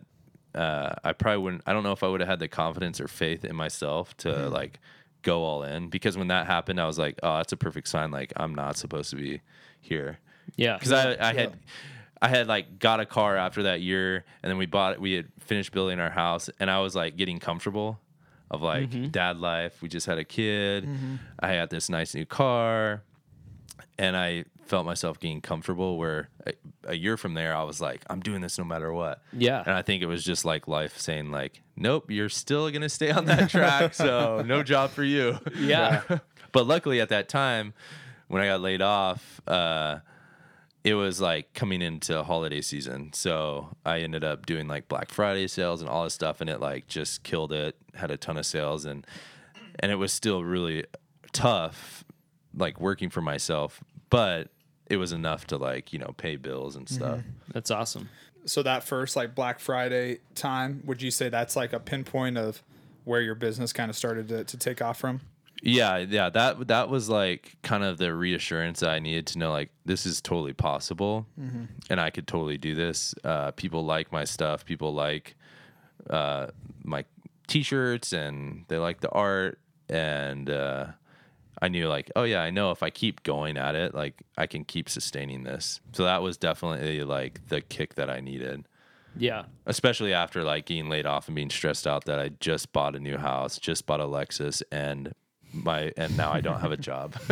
uh, I probably wouldn't. I don't know if I would have had the confidence or faith in myself to mm-hmm. like go all in because when that happened, I was like, oh, that's a perfect sign. Like I'm not supposed to be here Yeah. because I, I had I had like got a car after that year, and then we bought we had finished building our house, and I was like getting comfortable of like mm-hmm. dad life. We just had a kid. I had this nice new car, and I felt myself getting comfortable. Where a, a year from there, I was like, I'm doing this no matter what. Yeah. And I think it was just like life saying like, nope, you're still gonna stay on that track, so no job for you. yeah. But luckily at that time, when I got laid off, uh, it was like coming into holiday season. So I ended up doing like Black Friday sales and all this stuff, and it like just killed it. Had a ton of sales, and and it was still really tough, like working for myself, but it was enough to like you know pay bills and stuff. That's awesome. So that first like Black Friday time, would you say that's like a pinpoint of where your business kind of started to, to take off from? Yeah, yeah, that that was like kind of the reassurance that I needed to know like this is totally possible, and I could totally do this. Uh, people like my stuff. People like uh, my t-shirts, and they like the art, and uh, I knew like, oh yeah, I know if I keep going at it, like I can keep sustaining this. So that was definitely like the kick that I needed Yeah. especially after like getting laid off and being stressed out that I just bought a new house, just bought a Lexus, and my and now I don't have a job.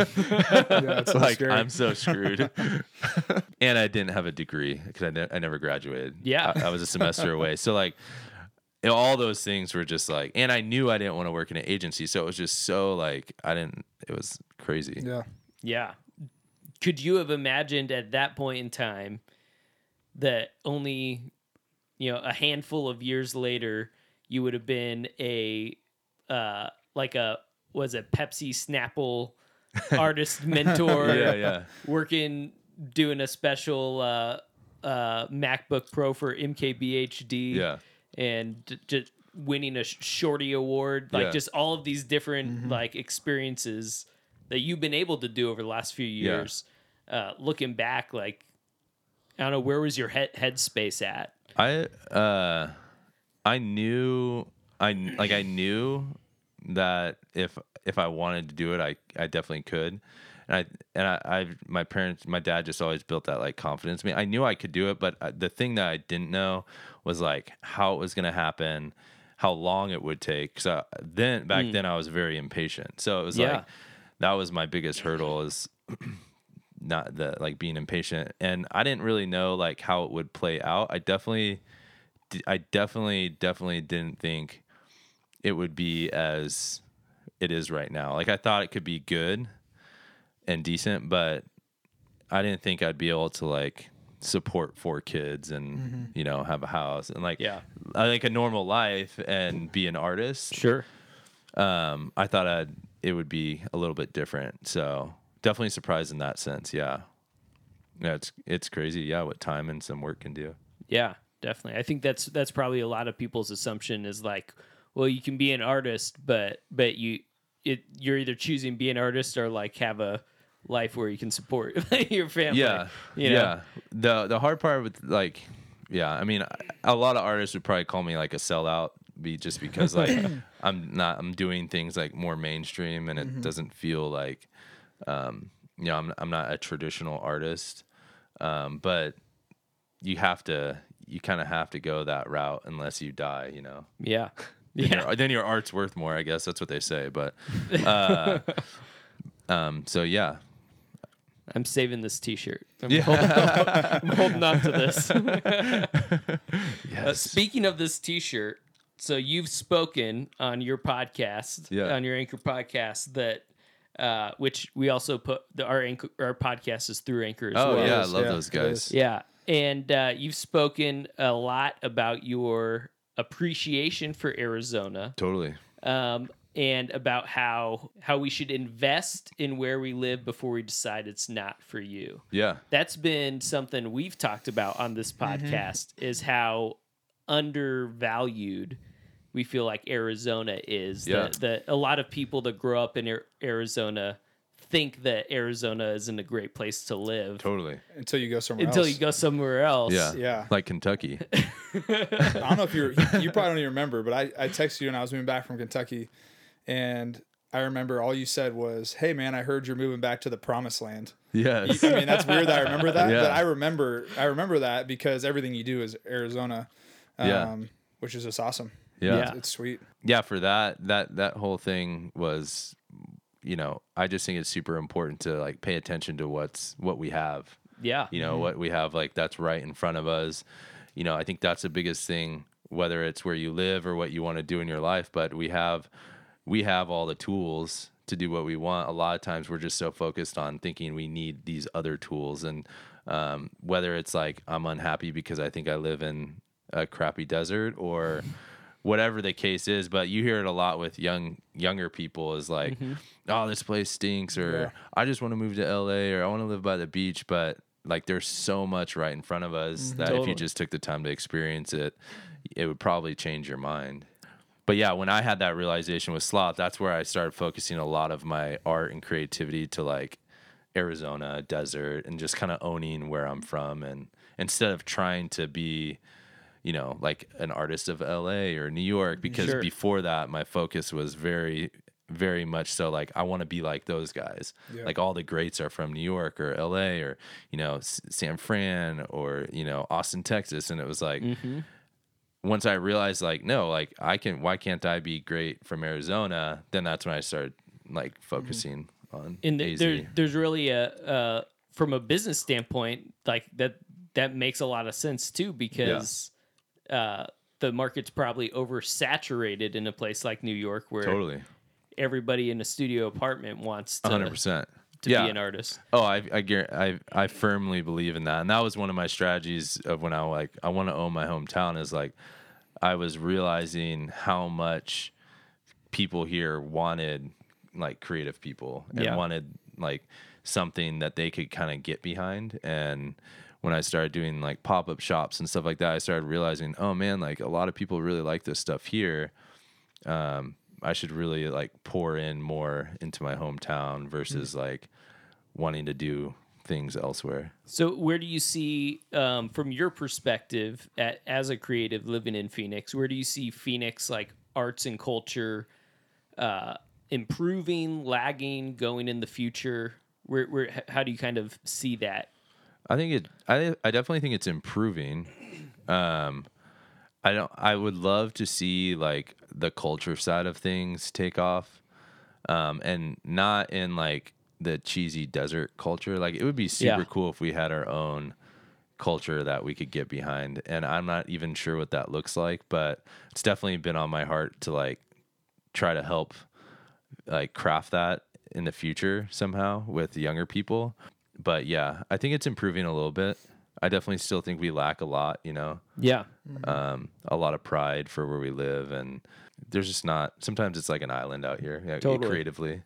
Yeah, it's so like scary. I'm so screwed. and I didn't have a degree because I, ne- I never graduated. Yeah. I, I was a semester away. So like. You all those things were just like, and I knew I didn't want to work in an agency, so it was just so like I didn't. It was crazy. yeah. Yeah. Could you have imagined at that point in time that only, you know, a handful of years later, you would have been a, uh, like a, was it Pepsi Snapple artist mentor? Yeah, yeah. Working, doing a special, uh, uh, MacBook Pro for MKBHD. Yeah. And j- just winning a shorty award, like Yeah. just all of these different like experiences that you've been able to do over the last few years. Uh, looking back, like I don't know, where was your head headspace at? I uh I knew I like I knew that if if I wanted to do it I I definitely could. And I and I, I my parents my dad just always built that like confidence in me. I knew I could do it, but uh, the thing that I didn't know was like how it was going to happen, how long it would take cuz then back then I was very impatient. So it was Yeah. like that was my biggest hurdle is not the like being impatient and i didn't really know like how it would play out i definitely i definitely definitely didn't think it would be as it is right now like i thought it could be good and decent but i didn't think i'd be able to like support four kids and you know have a house and like Yeah. i think a normal life and be an artist Sure. um, I thought I'd, it would be a little bit different. So definitely surprised in that sense. Yeah. Yeah, it's it's crazy. Yeah, what time and some work can do. Yeah, definitely. I think that's that's probably a lot of people's assumption is like, well, you can be an artist, but but you it you're either choosing be an artist or like have a life where you can support your family. Yeah, you know? yeah. The the hard part with like, yeah, I mean, a lot of artists would probably call me like a sellout, be just because like I'm not I'm doing things like more mainstream and it doesn't feel like, um, you know, I'm I'm not a traditional artist, um, but you have to you kind of have to go that route unless you die, you know. Yeah. then, Yeah. your, then your art's worth more. I guess that's what they say. But, uh, um, so yeah, I'm saving this T-shirt. I'm, Yeah. holding, I'm holding on to this. Uh, speaking of this T-shirt, so you've spoken on your podcast, Yeah. on your Anchor podcast that, uh, which we also put the our anchor, our podcast is through Anchor as oh well. yeah, I love yeah, those guys. Yeah, and uh, you've spoken a lot about your appreciation for Arizona, Totally. um, and about how how we should invest in where we live before we decide it's not for you. Yeah, That's been something we've talked about on this mm-hmm. podcast is how undervalued we feel like Arizona is. Yeah. That, that a lot of people that grow up in Arizona think that Arizona isn't a great place to live totally. Until you go somewhere until else. you go somewhere else. Yeah, Yeah. like Kentucky. I don't know if you're, you probably don't even remember, but I, I texted you when I was moving back from Kentucky, and I remember all you said was, "Hey man, I heard you're moving back to the promised land." Yes. I mean, that's weird that I remember that, Yeah. but I remember I remember that because everything you do is Arizona, um, Yeah. which is just awesome. yeah. Yeah. It's sweet. yeah for that that that whole thing was you know i just think it's super important to like pay attention to what's what we have Yeah. you know what we have like that's right in front of us you know i think that's the biggest thing whether it's where you live or what you want to do in your life but we have we have all the tools to do what we want. A lot of times we're just so focused on thinking we need these other tools. And um, whether it's like i'm unhappy because i think i live in a crappy desert or whatever the case is but you hear it a lot with young younger people is like oh this place stinks or Yeah. i just want to move to la or i want to live by the beach but like there's so much right in front of us that if you just took the time to experience it it would probably change your mind but yeah when i had that realization with sloth that's where i started focusing a lot of my art and creativity to like arizona desert and just kind of owning where i'm from and instead of trying to be you know, like an artist of LA or New York because Sure. before that my focus was very very much so like I want to be like those guys. Yeah. Like all the greats are from New York or LA or you know S- San Fran or you know Austin, Texas and it was like Mm-hmm. Once I realized like no, like I can why can't I be great from Arizona? Then that's when I started like focusing on and there, there's really a uh, from a business standpoint like that that makes a lot of sense too because uh, the market's probably oversaturated in a place like New York where totally. everybody in a studio apartment wants to, 100%. to yeah. be an artist. Oh, I I, I I firmly believe in that, and that was one of my strategies of when I like I want to own my hometown. Is like I was realizing how much people here wanted like creative people and Yeah. wanted like something that they could kind of get behind. And when I started doing like pop-up shops and stuff like that I started realizing oh man like a lot of people really like this stuff here. Um I should really like pour in more into my hometown versus like wanting to do things elsewhere. So, where do you see, um, from your perspective, at, as a creative living in Phoenix, where do you see Phoenix like arts and culture uh, improving, lagging, going in the future? Where, where, how do you kind of see that? I think it. I I definitely think it's improving. Um, I don't. I would love to see like the culture side of things take off, um, and not in like the cheesy desert culture. Like it would be super Yeah. cool if we had our own culture that we could get behind. And I'm not even sure what that looks like, but it's definitely been on my heart to like try to help like craft that in the future somehow with younger people. But yeah, I think it's improving a little bit. I definitely still think we lack a lot, you know, Yeah. um, a lot of pride for where we live. And there's just not, sometimes it's like an island out here yeah, Totally. creatively.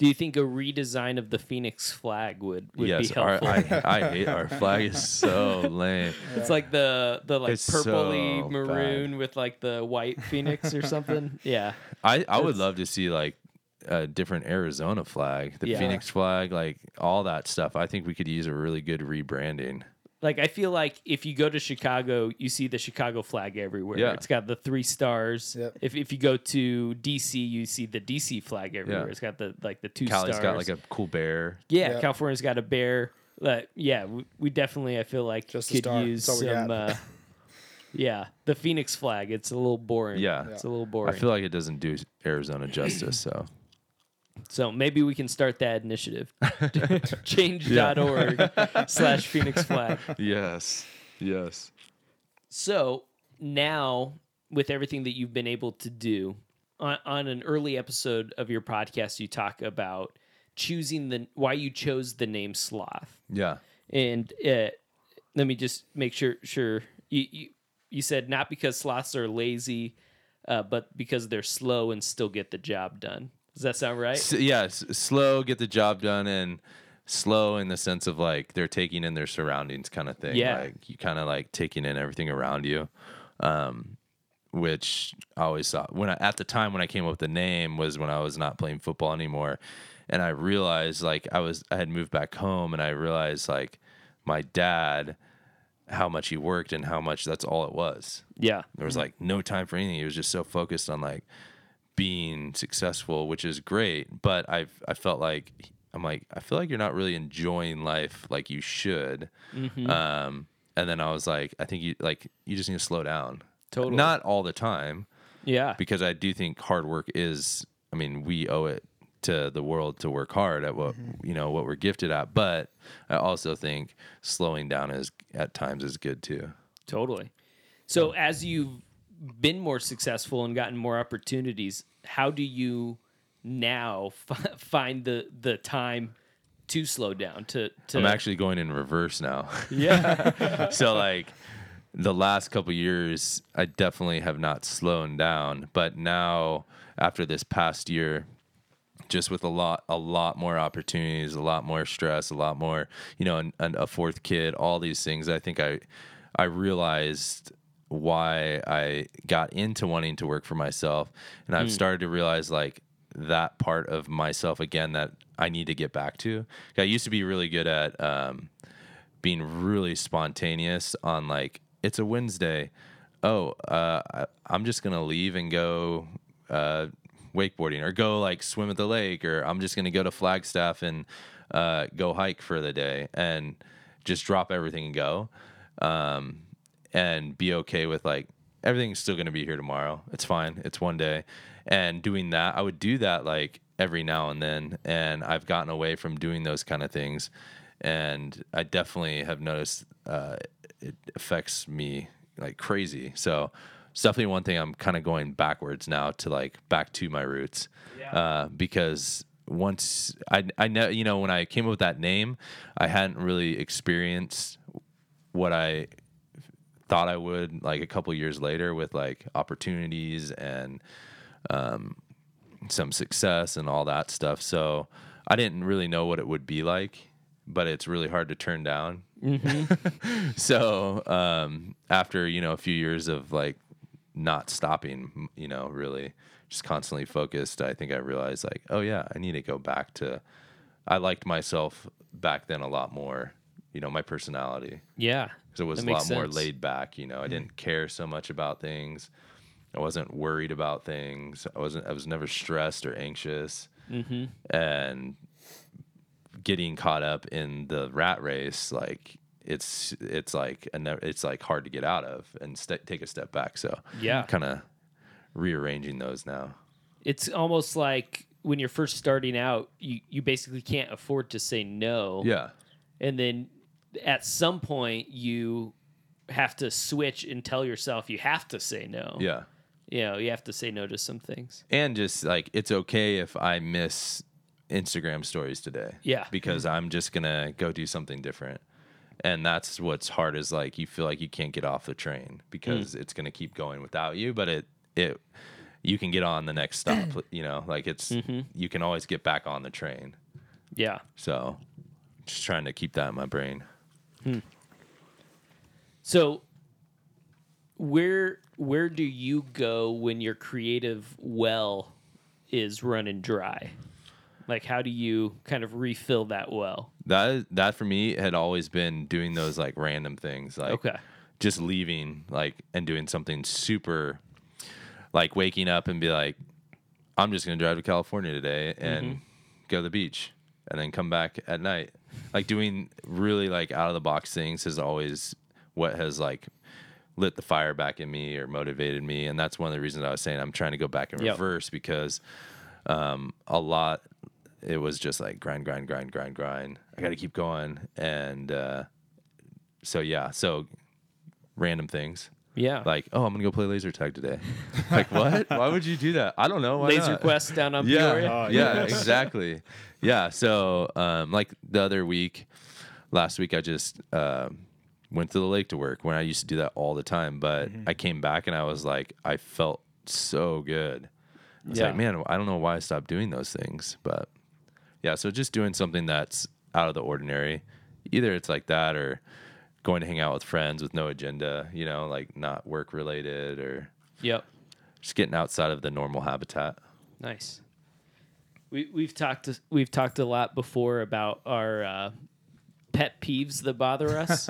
Do you think a redesign of the Phoenix flag would, would yes, be our, helpful? I, I hate our flag is so lame. It's like the the like It's purpley so maroon with like the white phoenix or something. Yeah. I, I would love to see like a different Arizona flag, the Yeah. Phoenix flag, like all that stuff. I think we could use a really good rebranding. Like I feel like if you go to Chicago, you see the Chicago flag everywhere. Yeah. It's got the three stars. Yep. If if you go to DC, you see the DC flag everywhere. Yeah. It's got the like the two Cali's stars. got like a cool bear. yeah, Yep. California's got a bear. But yeah, we, we definitely I feel like Just a could use That's some. Uh, yeah, the Phoenix flag. It's a little boring. Yeah. it's a little boring. I feel like it doesn't do Arizona justice. So So maybe we can start that initiative. Change.org slash Phoenix flag. yes, yes. So now, with everything that you've been able to do, on, on an early episode of your podcast, you talk about choosing the why you chose the name Sloth. Yeah. And uh, let me just make sure sure you, you you said not because sloths are lazy, uh, but because they're slow and still get the job done. Does that sound right? S- yeah, s- slow, get the job done, and slow in the sense of like they're taking in their surroundings, kind of thing. Yeah. like you kind of like taking in everything around you. Um, which I always thought when I, at the time when I came up with the name was when I was not playing football anymore, and I realized like I was I had moved back home, and I realized like my dad how much he worked and how much that's all it was. Yeah. There was like no time for anything. He was just so focused on like being successful, which is great. But I've I felt like I'm like I feel like you're not really enjoying life like you should. Mm-hmm. Um, and then I was like, I think you like you just need to slow down. Totally. Not all the time Yeah. because I do think hard work is. I mean, we owe it to the world to work hard at what you know what we're gifted at. But I also think slowing down is at times is good too. Totally. So as you've been more successful and gotten more opportunities, how do you now f- find the the time to slow down? To to I'm actually going in reverse now. yeah so like the last couple years i definitely have not slowed down but now after this past year just with a lot a lot more opportunities a lot more stress a lot more you know and, and a fourth kid all these things i think i i realized why i got into wanting to work for myself. And i've started to realize like that part of myself again that i need to get back to. I used to be really good at um, being really spontaneous on like it's a Wednesday. Oh, uh, I, I'm just gonna leave and go uh, wakeboarding or go like swim at the lake or I'm just gonna go to Flagstaff and uh, go hike for the day and just drop everything and go. Um, and be okay with like everything's still gonna be here tomorrow. It's fine. It's one day. And doing that, I would do that like every now and then, and I've gotten away from doing those kind of things and I definitely have noticed uh, it affects me like crazy. So it's definitely one thing I'm kind of going backwards now to like back to my roots, uh, because once I I know you know when I came up with that name, I hadn't really experienced what I thought I would like a couple years later with like opportunities and um, some success and all that stuff. So I didn't really know what it would be like, but it's really hard to turn down. so um, after you know a few years of like not stopping, you know, really just constantly focused, I think I realized like, oh yeah, I need to go back to. I liked myself back then a lot more. You know, my personality yeah because it was That a lot makes more laid back. You know, I didn't care so much about things. I wasn't worried about things. I wasn't. I was never stressed or anxious. mm-hmm. And getting caught up in the rat race, like it's it's like a ne- it's like hard to get out of and st- take a step back. So Yeah. kind of rearranging those now. it's almost like when you're first starting out you you basically can't afford to say no Yeah, and then at some point you have to switch and tell yourself you have to say no yeah. you know you have to say no to some things and just like it's okay if I miss Instagram stories today. Yeah. Because mm-hmm. I'm just gonna go do something different. And that's what's hard is like you feel like you can't get off the train because mm. it's gonna keep going without you, but it it you can get on the next stop, you know, like it's mm-hmm. you can always get back on the train. yeah So just trying to keep that in my brain. So where where do you go when your creative well is running dry? Like how do you kind of refill that well? That that for me had always been doing those like random things like okay. just leaving like and doing something super like waking up and be like i'm just going to drive to california today and mm-hmm. go to the beach and then come back at night like doing really like out of the box things is always what has like lit the fire back in me or motivated me. And that's one of the reasons i was saying i'm trying to go back in Yep. reverse because um a lot it was just like grind grind grind grind grind. I gotta keep going. And uh so yeah. So random things. Yeah. Like oh i'm gonna go play laser tag today. Like what? Why would you do that? I don't know. Why laser not? quest down on yeah. Peoria? Oh, yeah yes. exactly yeah so um like the other week last week i just um went to the lake to work when i used to do that all the time but Mm-hmm. i came back and i was like i felt so good I was Yeah. like, man, I don't know why I stopped doing those things, but yeah. So just doing something that's out of the ordinary. Either it's like that, or going to hang out with friends with no agenda. You know, like not work related, or Yep. just getting outside of the normal habitat. Nice. We we've talked we've talked a lot before about our uh, pet peeves that bother us,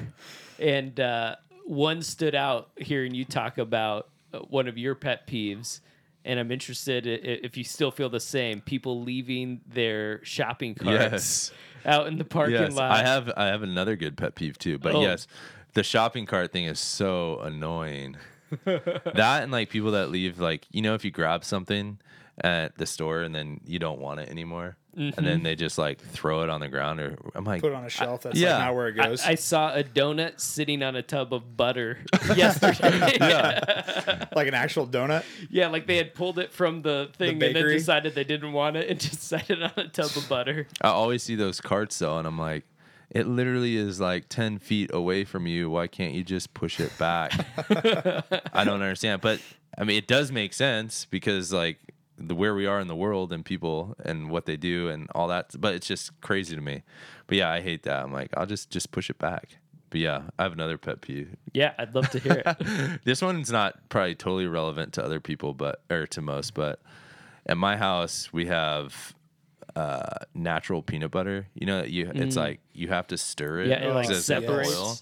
and uh, one stood out hearing you talk about uh, one of your pet peeves, and I'm interested if you still feel the same. People leaving their shopping carts Yes. out in the parking yes, lot. I have I have another good pet peeve too. But Oh. yes, the shopping cart thing is so annoying. that and like people that leave like you know if you grab something at the store and then you don't want it anymore and Mm-hmm. then they just like throw it on the ground or I'm like Put it on a shelf. That's yeah. like not where it goes. I saw a donut sitting on a tub of butter yesterday. yeah like an actual donut. Yeah, like they had pulled it from the thing and then decided they didn't want it and just set it on a tub of butter. I always see those carts though and I'm like it literally is like 10 feet away from you why can't you just push it back I don't understand but I mean it does make sense because like the where we are in the world and people and what they do and all that but it's just crazy to me but yeah I hate that I'm like I'll just just push it back but yeah I have another pet peeve Yeah, I'd love to hear it. this one's not probably totally relevant to other people, but or to most, but at my house we have uh, natural peanut butter. You know, you it's like you have to stir it. Mm. Yeah, it, like, 'cause it's got the separates. oil.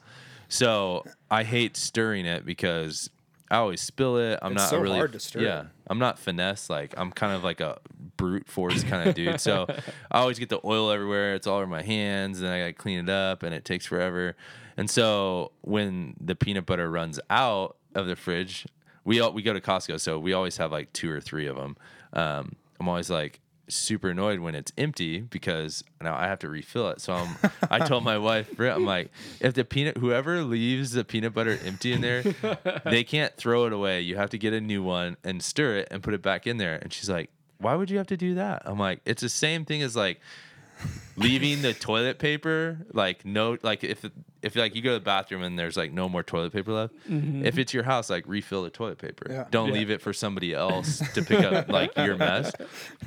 So I hate stirring it because I always spill it. I'm It's not so really hard to stir. Yeah, I'm not finesse. Like I'm kind of like a brute force kind of dude. So I always get the oil everywhere. It's all over my hands, and I gotta clean it up, and it takes forever. And so when the peanut butter runs out of the fridge, we all, we go to Costco, so we always have like two or three of them. Um, I'm always like super annoyed when it's empty because now I have to refill it. So I'm, I told my wife, I'm like, if the peanut, whoever leaves the peanut butter empty in there, they can't throw it away. You have to get a new one and stir it and put it back in there. And she's like, why would you have to do that? I'm like, it's the same thing as like leaving the toilet paper like no like if if like you go to the bathroom and there's like no more toilet paper left mm-hmm. if it's your house like refill the toilet paper Yeah. don't Yeah. leave it for somebody else to pick up like your mess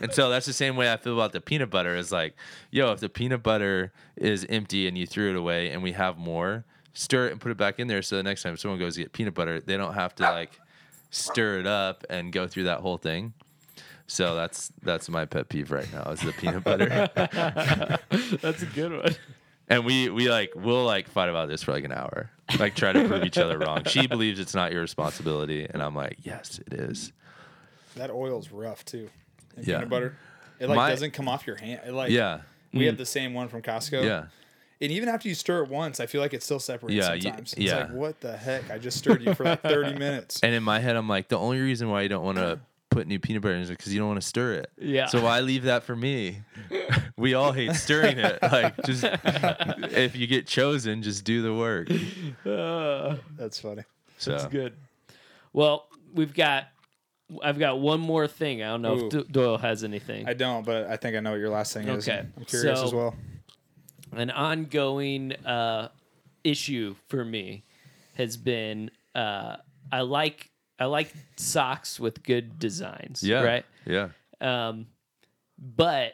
and so that's the same way i feel about the peanut butter is like yo if the peanut butter is empty and you threw it away and we have more stir it and put it back in there so the next time someone goes to get peanut butter they don't have to like stir it up and go through that whole thing so that's that's my pet peeve right now is the peanut butter That's a good one. and we we like we'll like fight about this for like an hour, like try to prove each other wrong. She believes it's not your responsibility, and I'm like, yes, it is. That oil's rough too. And Yeah. Peanut butter. It like My- doesn't come off your hand. It, like Yeah, we have mm. the same one from Costco. yeah, And even after you stir it once, I feel like it still separates Yeah, you- sometimes. It's yeah. like, what the heck? I just stirred you for like 30 minutes. and in my head, I'm like, the only reason why you don't want to put new peanut butter in is because you don't want to stir it. Yeah. So why leave that for me? we all hate stirring it. Like, just if you get chosen, just do the work. Uh, That's funny. So that's good. Well, we've got. I've got one more thing. I don't know Ooh. if Do- Doyle has anything. I don't, but I think I know what your last thing is. Okay. I'm curious So- as well. an ongoing uh, issue for me has been uh, I like I like socks with good designs. yeah, Right. Yeah, Um, but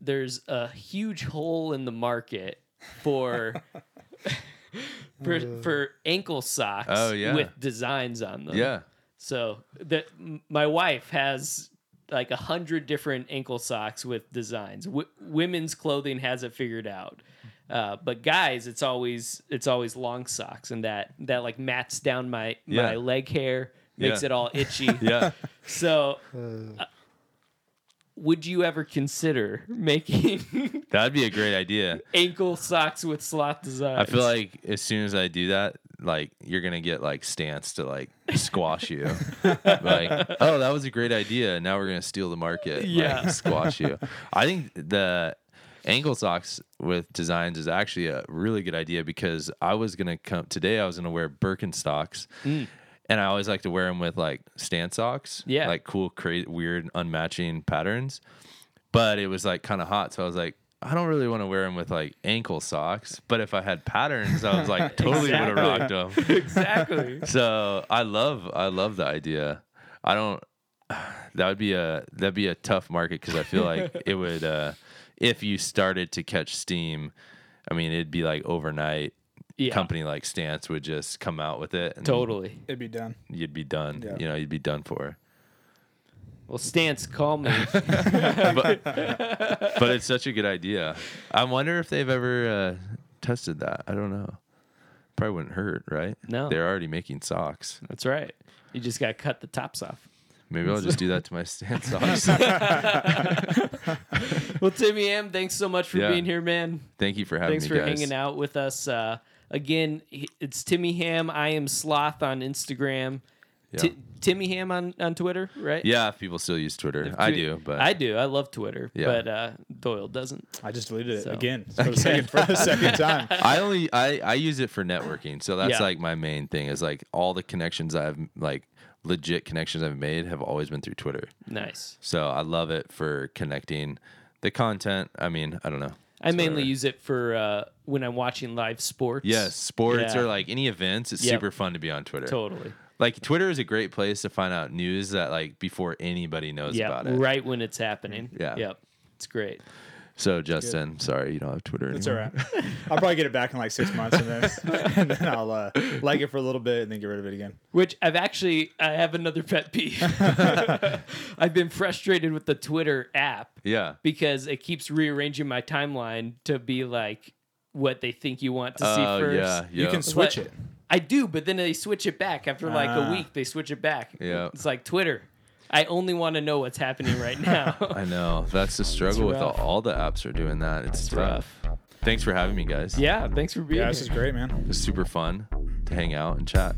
there's a huge hole in the market for for for ankle socks Oh, yeah. with designs on them. yeah. So that my wife has like a hundred different ankle socks with designs. W- women's clothing has it figured out, uh, but guys, it's always it's always long socks, and that that like mats down my my Yeah. leg hair, makes Yeah. it all itchy. Yeah. So, uh, would you ever consider making That'd be a great idea. ankle socks with Sloth designs? I feel like as soon as I do that, like you're gonna get like Stance to like squash you. like, oh, that was a great idea. Now we're gonna steal the market. like, Yeah. squash you. I think the ankle socks with designs is actually a really good idea because I was gonna come today. I was gonna wear Birkenstocks. And I always like to wear them with like stance socks, Yeah. like cool, crazy, weird, unmatching patterns. But it was like kind of hot, so I was like, I don't really want to wear them with like ankle socks. But if I had patterns, I was like, totally would have rocked them. exactly. So I love, I love the idea. I don't. That would be a that'd be a tough market because I feel like it would. uh If you started to catch steam, I mean, it'd be like overnight. Yeah, Company like Stance would just come out with it, and totally. It'd be done. you'd be done. Yeah. You know, you'd be done for. Well, Stance, call me. but, but it's such a good idea. I wonder if they've ever uh, tested that. I don't know. Probably wouldn't hurt, right? No. They're already making socks. That's right. You just got to cut the tops off. Maybe I'll just do that to my Stance socks. Well, Timmy Ham, thanks so much for Yeah. being here, man. Thanks for having Thanks me, for guys. hanging out with us. Uh, again, it's Timmy Ham. I am Sloth on Instagram. Ti- Yeah. Timmy Ham on, on Twitter, right? Yeah, if people still use Twitter. I Twi- do, but I do. I love Twitter, Yeah. but uh, Doyle doesn't. I just deleted it So- again for the, second, for the second time. I only I I use it for networking. So that's Yeah. like my main thing is like all the connections I've like legit connections I've made have always been through Twitter. Nice. So I love it for connecting the content. I mean, I don't know. I mainly whatever. use it for uh, when I'm watching live sports. Yes, sports Yeah. or like any events. It's Yep. super fun to be on Twitter. Totally. Like Twitter is a great place to find out news that like before anybody knows Yeah. about it. Right when it's happening. Yeah. Yep. It's great. So Justin, sorry you don't have Twitter It's anymore. all right. I'll probably get it back in like six months, and then and then I'll uh, like it for a little bit, and then get rid of it again. Which I've actually I have another pet peeve. I've been frustrated with the Twitter app Yeah. because it keeps rearranging my timeline to be like what they think you want to see Oh first. yeah. You can switch But- it. I do, but then they switch it back after like a Ah. week. They switch it back. Yeah. It's like Twitter. I only want to know what's happening right now. I know. That's the struggle with all, all the apps are doing that. It's, tough. rough. Thanks for having me, guys. yeah, thanks for being Yeah, here. this is great, man. It's super fun to hang out and chat.